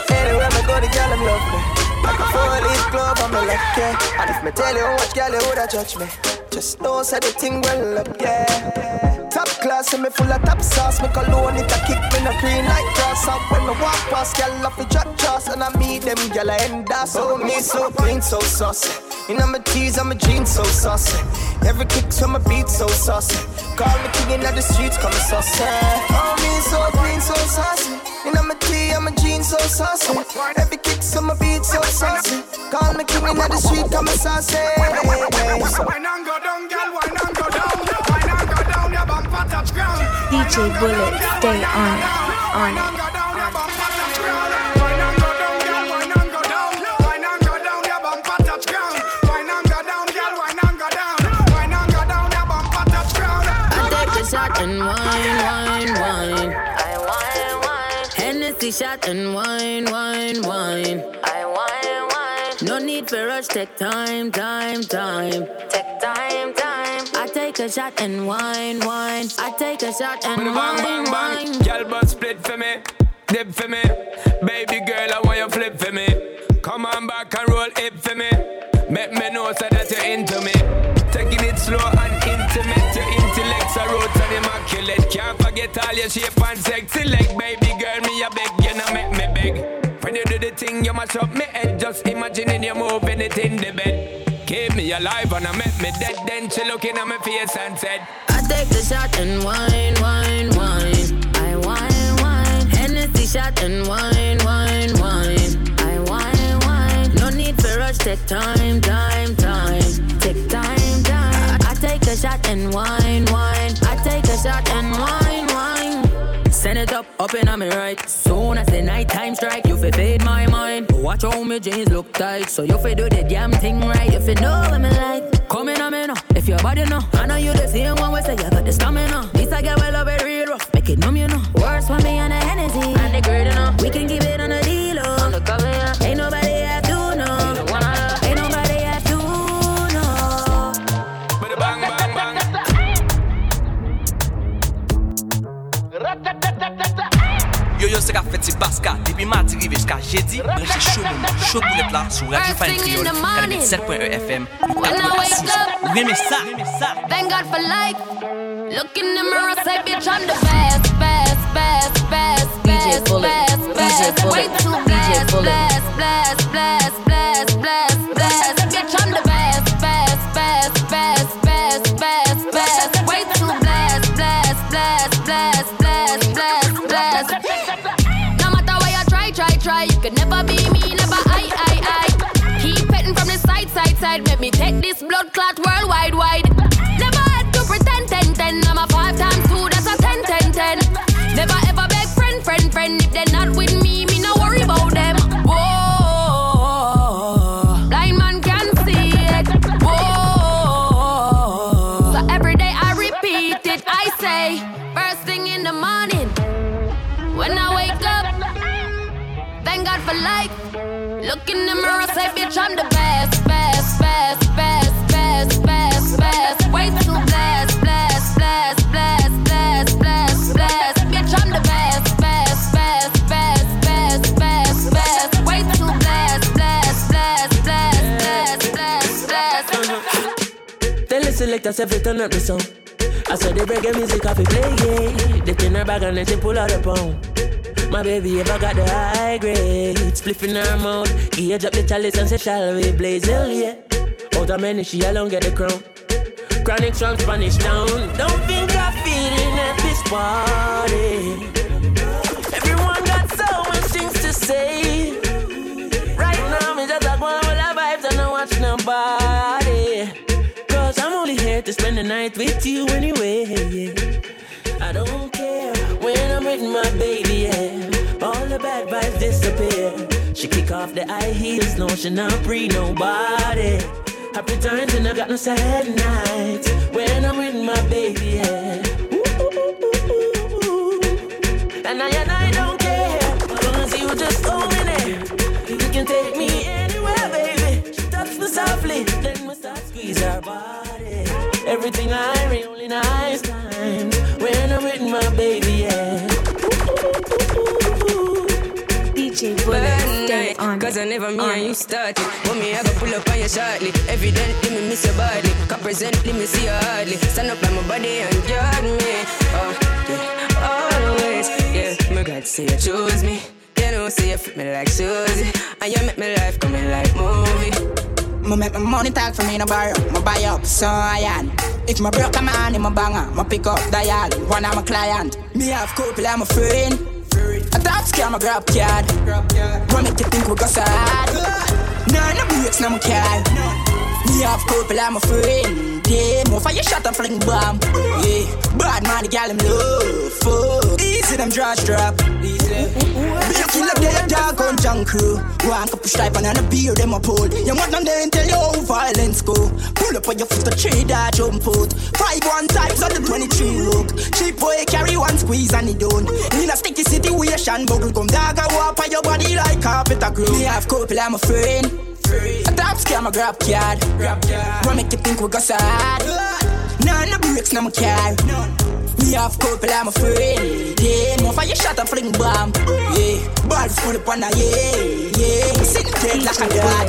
Anywhere me go, the girl them love me. Like a four-leaf glove, I'm a. And if me tell you how much girl you woulda judge me, just know say the thing well up, yeah. Top class, and me full of top sauce. Me cologne it a kick me no green like grass. And when me walk past, girl off the drop trust, and I meet them girl I end up. So me so clean, so saucy. You know my and my jeans so saucy. Every kick to my beat so saucy. Call me king in the streets, call me saucy. Oh me so clean, so saucy. You know my and my jeans so saucy. Every kick to my beat so saucy. Call me king in the street, call me saucy. Go down, girl, go down. DJ Bullet, stay on it, on it. And go down, girl, wine wine, wine. Hennessy shot and wine, wine, wine. I wine, wine. No need for rush, take time, time, time. Take time, time. I take a shot and wine, wine. I take a shot and Bang, bang, wine, bang. wine. Girl, but split for me, dip for me. Baby girl, I want you flip for me. Come on back and roll it for me. Make me know so that you're into me. Taking it slow and intimate. Your intellect's a roots and immaculate. Can't forget all your shape and sexy leg. Baby girl, me a beg, you know make me beg. When you do the thing, you mash up me head. Just imagining you moving it in the bed. Keep me alive and I make me dead. Then she looking at my face and said, I take the shot and wine, wine, wine. I wine, wine. Hennessy shot and wine, wine, wine. I wine, wine. No need for rush, take time, time, time. Take time, time. I take a shot and wine, wine. I take a shot and wine, wine. Send it up, up and I'm right. Soon as the night time strike, you fi fade my mind. Watch how my jeans look tight, so you fi do the damn thing right. You fi know what me like. Come in, I'm in, if your body know. I know you the same one, we say you got the stamina. This I get well, love it real rough, make it numb, you know. Worse for me and the Hennessy, and the girl, you know. We can give it yo se ka feti baska Depi mati rive jka jedi Breche show mouman, show boulet la Sou Radio Planet Kreyol 97.1 FM When I wake up, Reme sa thank God for life. Look in the mirror, say, bitch, I'm the best, best, best, best, best, Bullet. best, DJ best. Bullet. Way too DJ blessed, Bullet. blessed, blessed, blessed, blessed, blessed, blessed. Bitch, I'm the best, best, side. Make me take this blood clot worldwide, wide. Never had to pretend, ten, ten. I'm a five times two, that's a ten, ten, ten. Never ever beg friend, friend, friend. If they're not with me, me no worry about them. Whoa, blind man can see it. Whoa, so every day I repeat it. I say, first thing in the morning, when I wake up. Thank God for life. Look in the mirror, say, bitch, I'm the best, best, best, best, best, best, best. Way too blessed, blessed, blessed, blessed, blessed, blessed, blessed. Bitch, I'm the best, best, best, best, best, best, best. Way too blessed, blessed, blessed, blessed, blessed, blessed, blessed. Tell the selector say fi turn up the sound. I saw the reggae music off play, yeah. They in her bag and then she pull out the pound. My baby ever got the high grade, spliff in her mouth. Gauge up the chalice and say, shall we blaze hell, yeah. Out of many, she alone get the crown. Chronic from Spanish town. Don't think I'm feeling at this party. Everyone got so much things to say. Right now, me just like one with the vibes and I watch nobody. Cause I'm only here to spend the night with you anyway. I don't care when I'm with my baby, yeah. All the bad vibes disappear. She kick off the high heels, no, she not pre nobody. Happy times and I got no sad nights when I'm with my baby, yeah. Ooh, and I and I don't care, cause you just own it. You can take me anywhere, baby. She touch me softly, then we start squeeze her body. Everything I read, only nice with my baby, yeah. DJ stay on Cause I never me on and you started. But me, I go pull up on you shortly. Evidently, me miss your body. Cause presently, me see you hardly. Stand up by my body and guard me. Oh, yeah, always. Yeah, my God say you choose me. You know, say you fit me like Susie. And you make my life coming like movie. Me make my money talk for me no borrow, me buy up, so I am. If my broke a man in my banger, me pick up dial, one of my client. Me have couple, I'm a friend. A top scam, a grab card. Run make you think we go sad. None of breaks, no my car. Me have couple, I'm a friend. Yeah, more fire shot and fling bomb. Yeah, bad man, the gal him love. Fuck. Easy them draw strap. Easy. Be a killer, they a dog on junk crew. One couple stripe and a beer, them a pull. You want them then tell you how violence go. Pull up on your foot, the tree that jump out. Five one times on the 23 look. Cheap boy carry one squeeze and he done. In a sticky situation, bubble gum dog a walk on your body like carpet a glue. Me have couple, I'm a friend. A top scam, a grab card. What make you think we go sad? None of breaks, no my car. Me have couple, I'm a friend. Yeah, more fire shot and fling bomb. Yeah, balls full up on a yeah, yeah. Sit dead like a dog.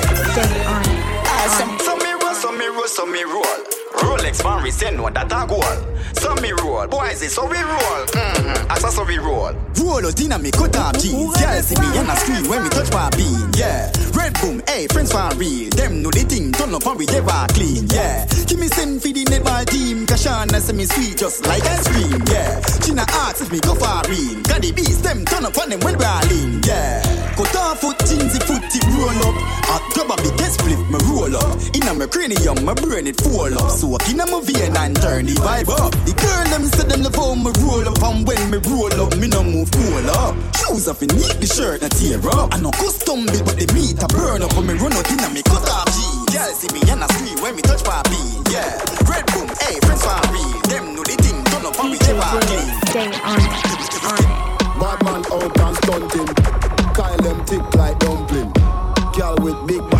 Awesome. So me roll, so me roll, so me roll. Rolex fan we send one that a goal. So me roll, boys is so we roll. Mm-hmm. As a so we roll. Roll out me cut off jeans. Girl see me and a scream when me touch my bean. Yeah, red boom, hey friends for real. Them know the thing, turn up and we ever clean. Yeah, give me send for the netball team. Kashana say me sweet just like ice cream. Yeah, China asks if me go for real. Got the beast, them turn up on them when brawling. Yeah, cut off foot jeans, foot tip roll up. Hot grab a big split, me roll up. In Inna me cranium, my brain it full up. So up inna my vein and turn the vibe up. The girl them say them love how me roll up, and when me roll up, me no move cool up. Shoes off, in need the shirt not tear up. I no custom build, but the meat a burn up. When me run out inna me cut off jeans. Girl see me and a scream when me touch my bean. Yeah, red boom, hey friends for real. Them know the thing, turn up and we DJ ever Bullet, clean. stay on it, on it. Bad man out and stunting. Kyle them thick like dumpling. Girl with big body jumping.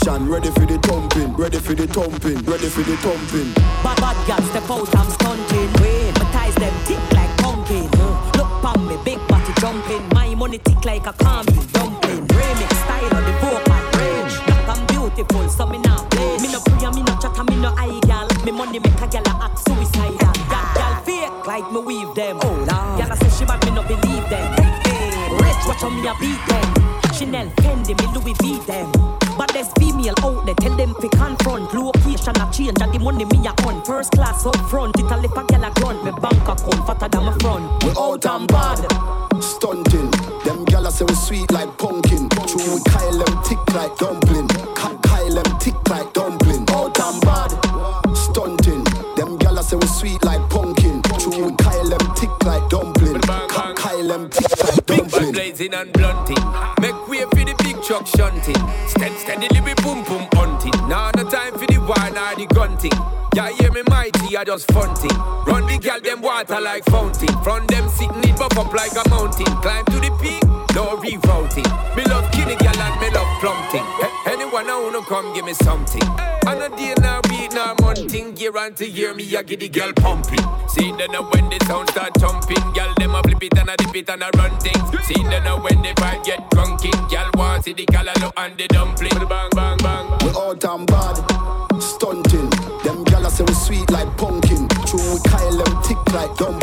Action ready for the thumping, ready for the thumping, ready for the thumping. Bad bad girl step out, I'm stunting. Wait, my ties them thick like pumpkin. Uh, Look pon me, big body jumping. My money tick like a camping dumpling. Remix style of the vocal range. Black and beautiful, so me now play. Me no pray, me no chat, me no eye gal. Me money make a gal act suicidal. That gal fake like me weave them. Oh Lord. Gal a say she bad, me no believe them. Hey, rich, watch how me a beat them. Chanel, Fendi, me Louis V them. Female out there, tell them fi confront. Location a change, and the money me a on. First class up front, it a lip a gal a grunt. Me bank account fatter than my front. We out and bad, stunting. Them gyal say we sweet like pumpkin. True, we Kyle them tick like dumpling. Them tick like dumpling. Ka- Kyle them tick like dumpling. Big blazing and blunting. Make way for the big truck shunting. Stead steadily we boom boom hunting. Now no time for the wine or the gunting. Yeah, hear me mighty, I just funting. Run the gal them water like fountain. From them sitting it buff up like a mountain. Climb to the peak, no rerouting. Me love kinny gal and me love plumping. Anyone I wanna come give me something. On a day now monthing. Year on to year me I get the girl pumping. See then now when the sound start thumping, gal them a flip it and a dip it and a run things. See then now when the vibe get drunking, gal want see the callaloo and the dumpling. Bang bang bang. We all and bad, stunting. Them gyal say we sweet like pumpkin. True, we Kyle them tick like dumpling.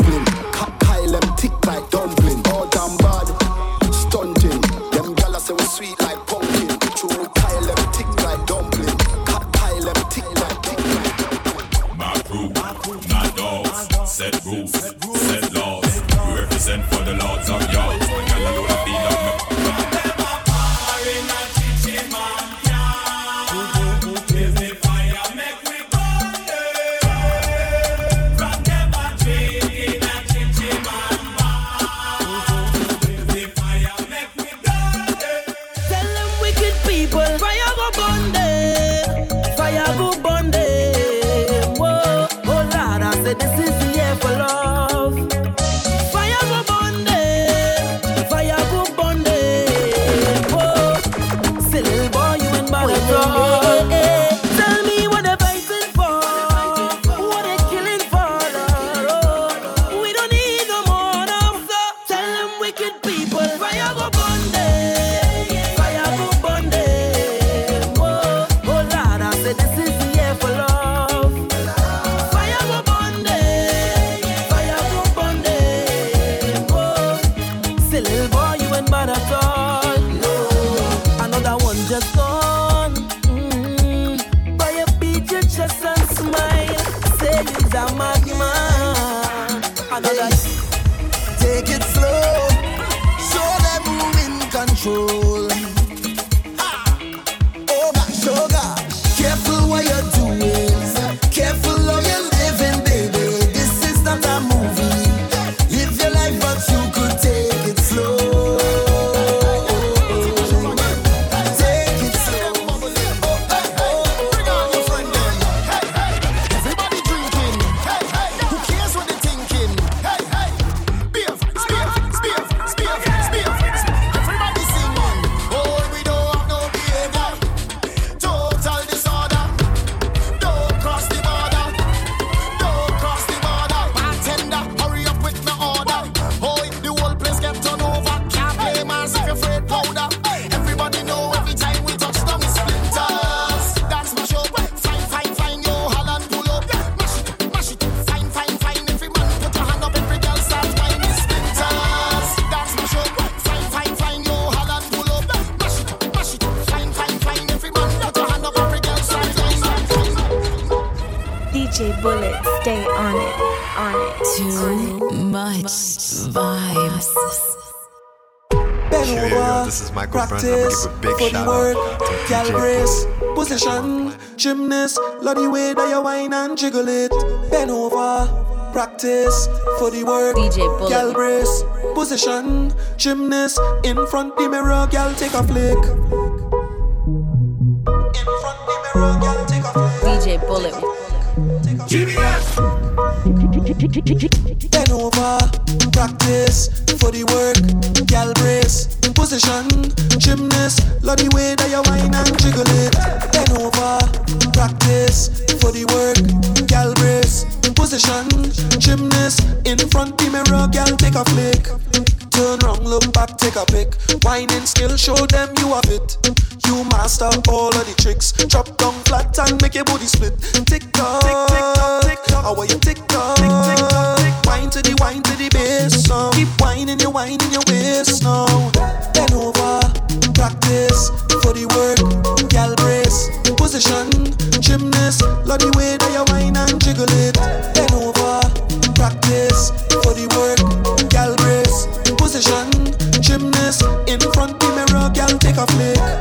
Jiggle it. Bend over, practice for the work. DJ Bullet. Gal brace, position, gymnast, in front the mirror, gal take a flick. In front the mirror, gal take a flick. DJ Bullet. Bend In front the mirror, girl, take a flick.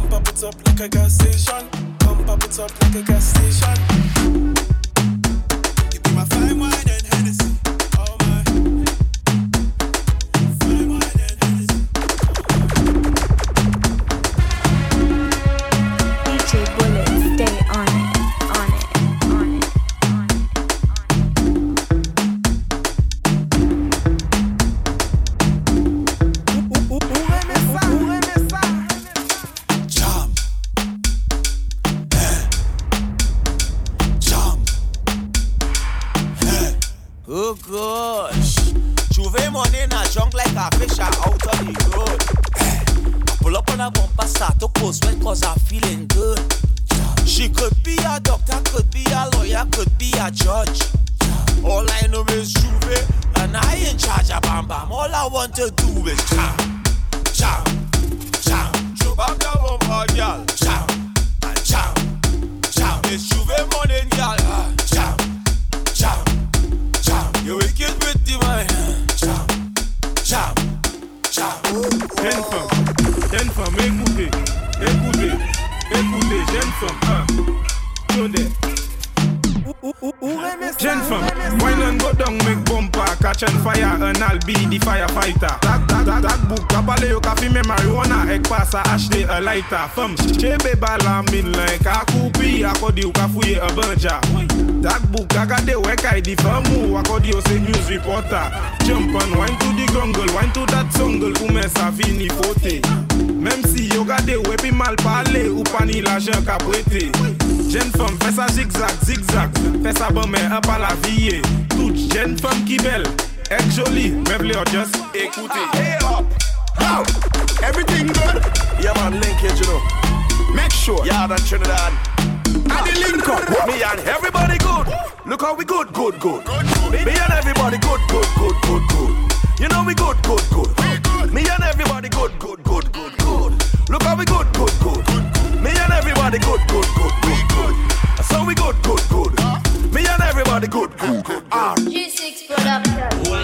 Come pop it up like a gas station. Come pop it up like a gas station. You be my fine wine.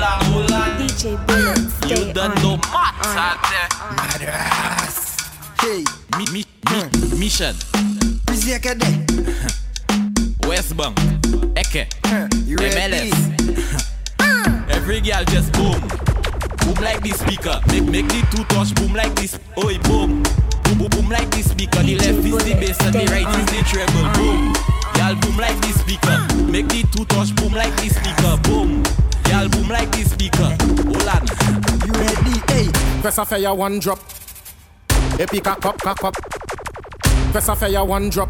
Hola, hola. DJ Bullet, stay You done on know matter there. Madras. Hey. Mi, mi, mi, mission. Music a day. West Bank. Eke. You ready? MLS. Every girl just boom. Boom like this speaker. Make make the two touch boom like this. Oi boom. Boom boom boom like this speaker. The left is the bass and the right is the treble. Boom. Y'all boom like this speaker. Make the two touch boom like this speaker. Boom. Y'all boom like this speaker. Hold on. You ready? Hey. Press a fire one drop. Epic cock up, cock up. Press a fire one drop.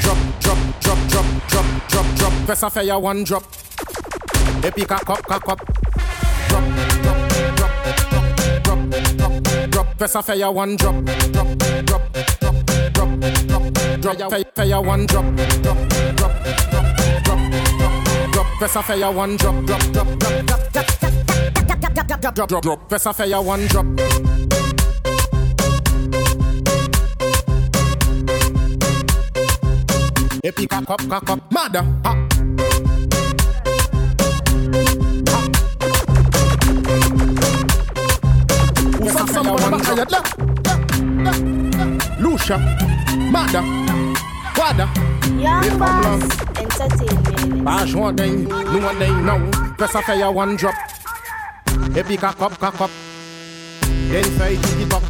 Drop, drop, drop, drop, drop, drop, drop. Press a fire one drop. Epic cock up, cock up. Drop, drop, drop, drop, drop, drop, drop. Press a fire one drop. Drop, drop, drop, drop, drop, drop. Fire, fire one drop. Drop, drop, drop, drop, drop, drop. Press a fire one drop. Drop, drop, drop, drop, drop, drop, drop, drop, drop, drop. Press a fire one drop. Epic cock up, cock up, mother. Ha. Who's up from the back of your la? Lucia, mother, Wada. Young Boss Entertainment. Bash one day, no one day now. Press a fire one drop. Epic cock up, cock up. Then say tiki talk.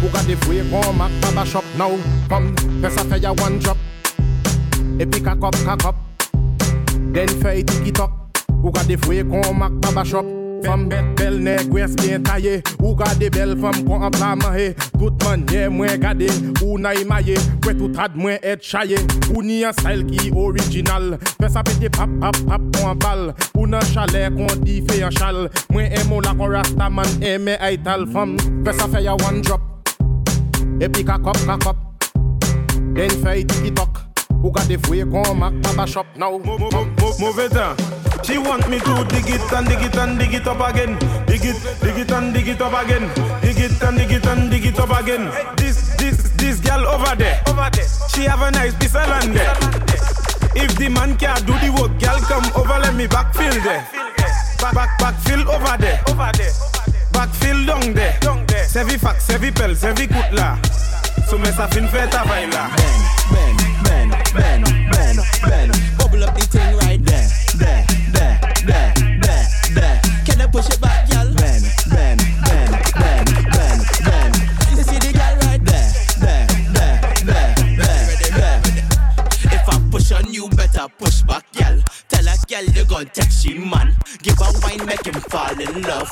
Who got the free come back baba shop now? Come, press a fire one drop. Epic cock up, cock up. Then say tiki talk. Who got the free come back baba shop? Femme bête, belle nègre, ouest bien taillée. Ou gade belle femme qu'on en manger. Tout manière, moins gade. Ou naï maillé. Ouais, tout ad moins être chaillé. Ou ni un style qui original. Fais ça the pap, pap, pap, en balle. Ou nan chalet qu'on dit fait en chal. Moins aimons la corasta man, aimé aïtal femme. Fais ça fait ya one drop. Et puis kakop, kakop. Then fait tiki tok. Ou gade fwe kon mak baba shop now Move it down. She want me to dig it and dig it and dig it up again. Dig it, dig it and dig it up again. Dig it and dig it and dig it up again. This, this, this girl over there. Over there. She have a nice piece of land there. If the man can't do the work, girl come over, let me backfill there. Back, back, backfill over there. Over there. Backfill down there. Down there. Sevi fax, sevi pel, sevi kutla. Soumen sa fin fè ta vay la. Ben, ben, ben, ben, ben, ben.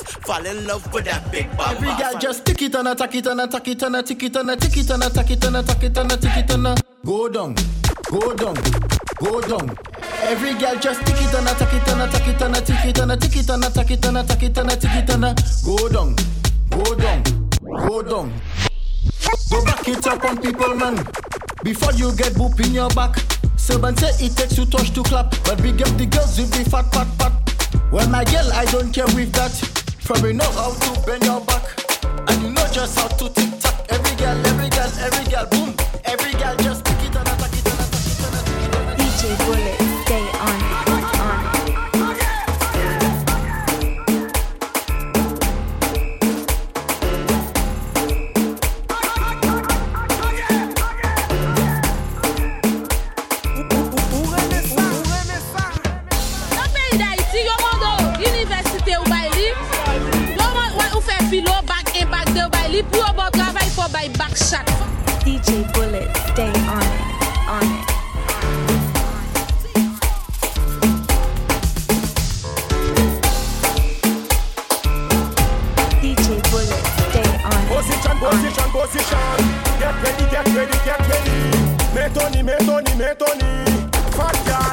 Fall in love with that big baba. Every girl just tick it and attack it and attack it and a tick it and a tick it and attack it and attack it and a tick it and go down, go down, go down. Every girl just tick it and attack it and attack it and a tick it and a tick it and attack it and attack it and a tick it and go down, go down, go down. Go back it up on people, man. Before you get boop in your back. Servant say it takes two touch to clap, but we get the girls with the fat, fat, fat. Well, my girl, I don't care with that. You know how to bend your back, and you know just how to tick tock. Every girl, every girl, every girl, boom. Every girl just li Pou yo bon travay fo bay bak shot DJ Bullet, stay on it, on it. DJ Bullet, stay on it, Position, on position, position. Get ready, get ready, get ready. Metoni, metoni, metoni. Fat guy,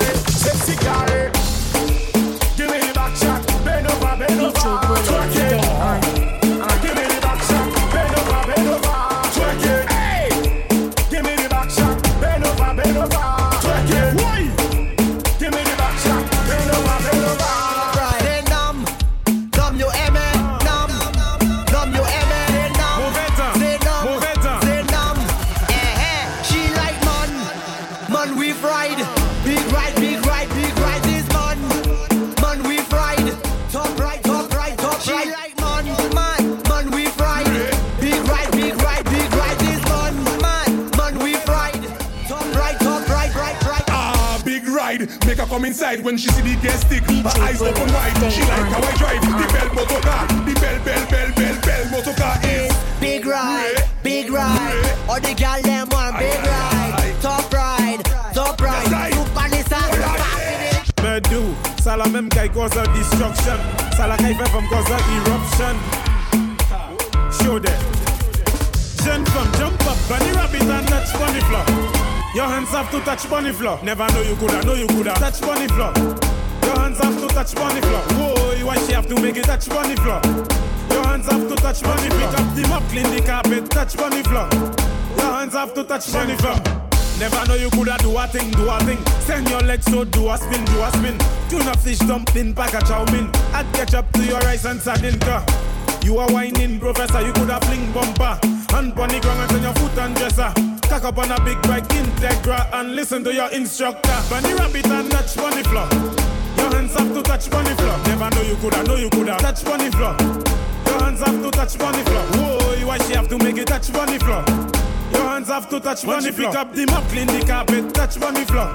come inside when she see the gas stick. Her eyes open wide. She like how I drive the bell motor car. The bell, bell, bell, bell, bell motor car is big ride, big ride. All the gal them want big ride, top ride, top ride. Super Nissan, Medu, ça la même qui cause a destruction. Ça la qui fait from cause a eruption. Show them. Jeune femme, jump up, bunny rabbit and touch bunny floor. Your hands have to touch bunny floor. Never know you coulda, know you coulda touch bunny floor. Your hands have to touch bunny floor. Whoa, why she have to make it touch bunny floor? Your hands have to touch bunny Pick up the mop, clean the carpet, touch bunny floor. Your hands have to touch bunny floor. Never know you coulda do a thing, do a thing. Send your legs so do a spin, do a spin. Tuna fish dumpling, pack a chow mein. Add ketchup to your rice and sardine. You are whining, professor, you coulda fling bumper. Hand the ground and turn your foot and dresser. Cock up on a big bike, Integra, and listen to your instructor. Bunny rabbit and touch bunny floor. Your hands have to touch bunny floor. Never know you coulda, know you coulda touch bunny floor. Your hands have to touch bunny floor. Whoa, why she have to make it touch bunny floor? Your hands have to touch bunny floor. Pick up the mop, clean the carpet, touch bunny floor.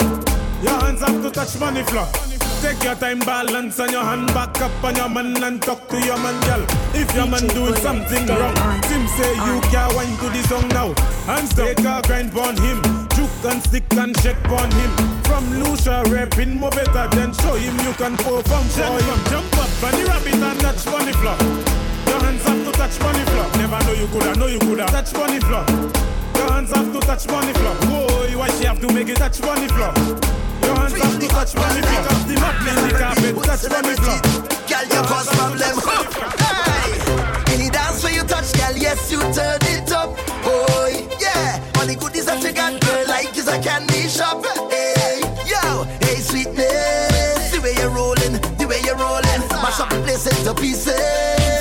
Your hands have to touch bunny floor. Take your time, balance on your hand back up on your man and talk to your man, girl. If your man doing something wrong, Tim say you uh. can't wine to the song now. And take a grind on him, juke and stick and shake on him. From Lucia rapping more better than show him you can perform for him. Jump up, bunny rabbit and touch bunny floor. Your hands have to touch bunny floor. Never know you coulda, know you coulda touch bunny floor. Your hands have to touch bunny floor. Whoa, why she have to make it touch bunny floor? Have to touch floor. Pick up the map, clean the carpet, touch floor. Girl, you cause problem. Hey, any dance where you touch, girl, yes, you turn it up. Oh, yeah. All the goodies that you got, girl, like is a candy shop. Hey, yo, hey, sweetness. The way you're rolling, the way you're rolling. Mash up the place into pieces.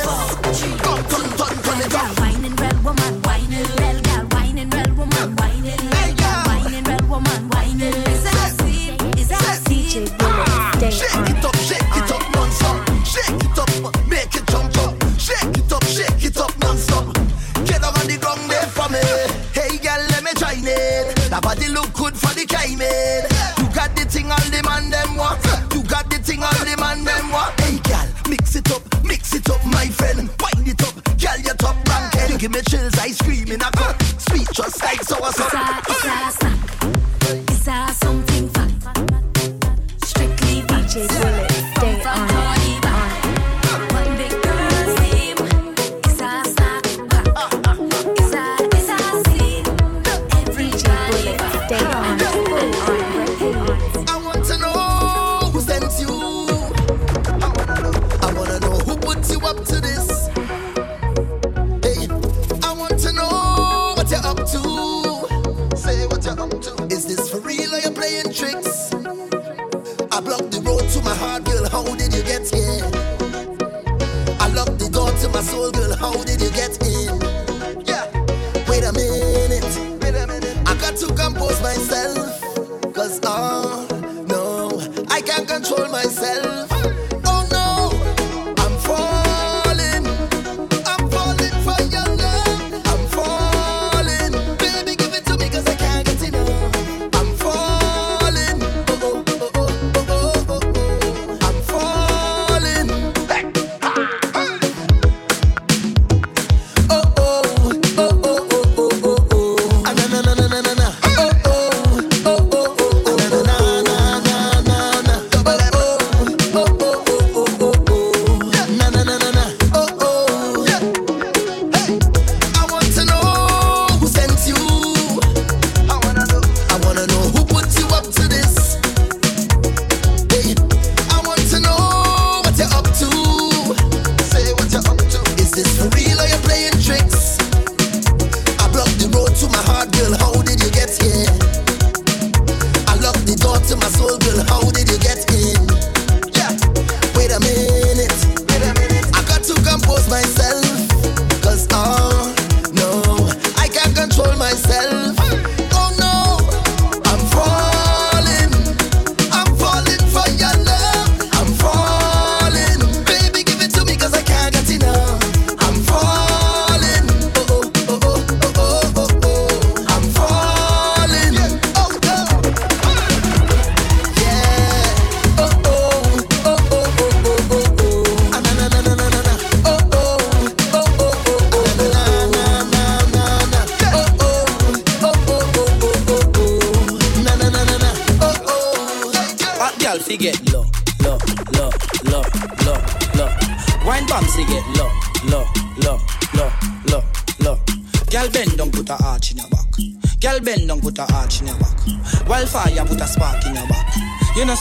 Like sour Is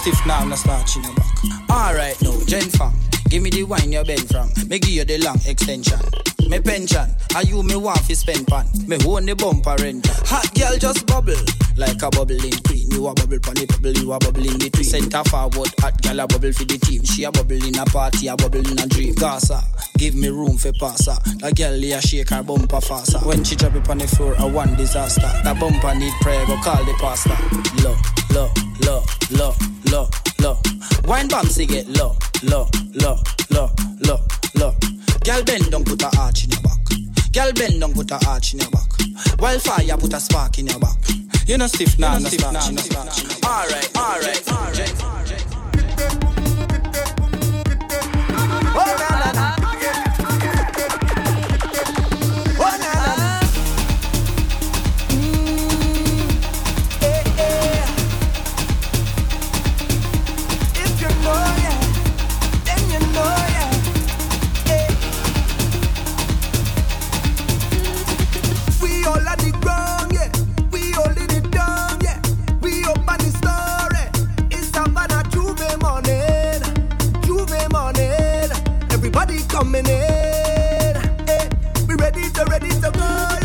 stiff now, no starch in your back. Alright now, Jen Fang, Give me the wine you're bend from. Me give you the long extension. Me pension, are you me want fi spend pan? Me own the bumper rent. Hot girl just bubble like a bubbling queen. You a bubble pon the bubble, you a bubble in between. Center forward, hot girl a bubble for the team. She a bubble in a party, a bubble in a dream. Gaza, give me room for passer. The girl here shake her bumper faster. When she drop it on the floor, a one disaster. The bumper need prayer, go call the pastor. Low, Wine bomb get low, low, low, low, low, low. Girl bend down, put a arch in your back. Girl bend down, put a arch in your back. Wildfire, put a spark in your back. You know stiff now, nah, no stiff now, nah, Alright, alright, alright. coming in. Hey, eh, we ready to ready to go.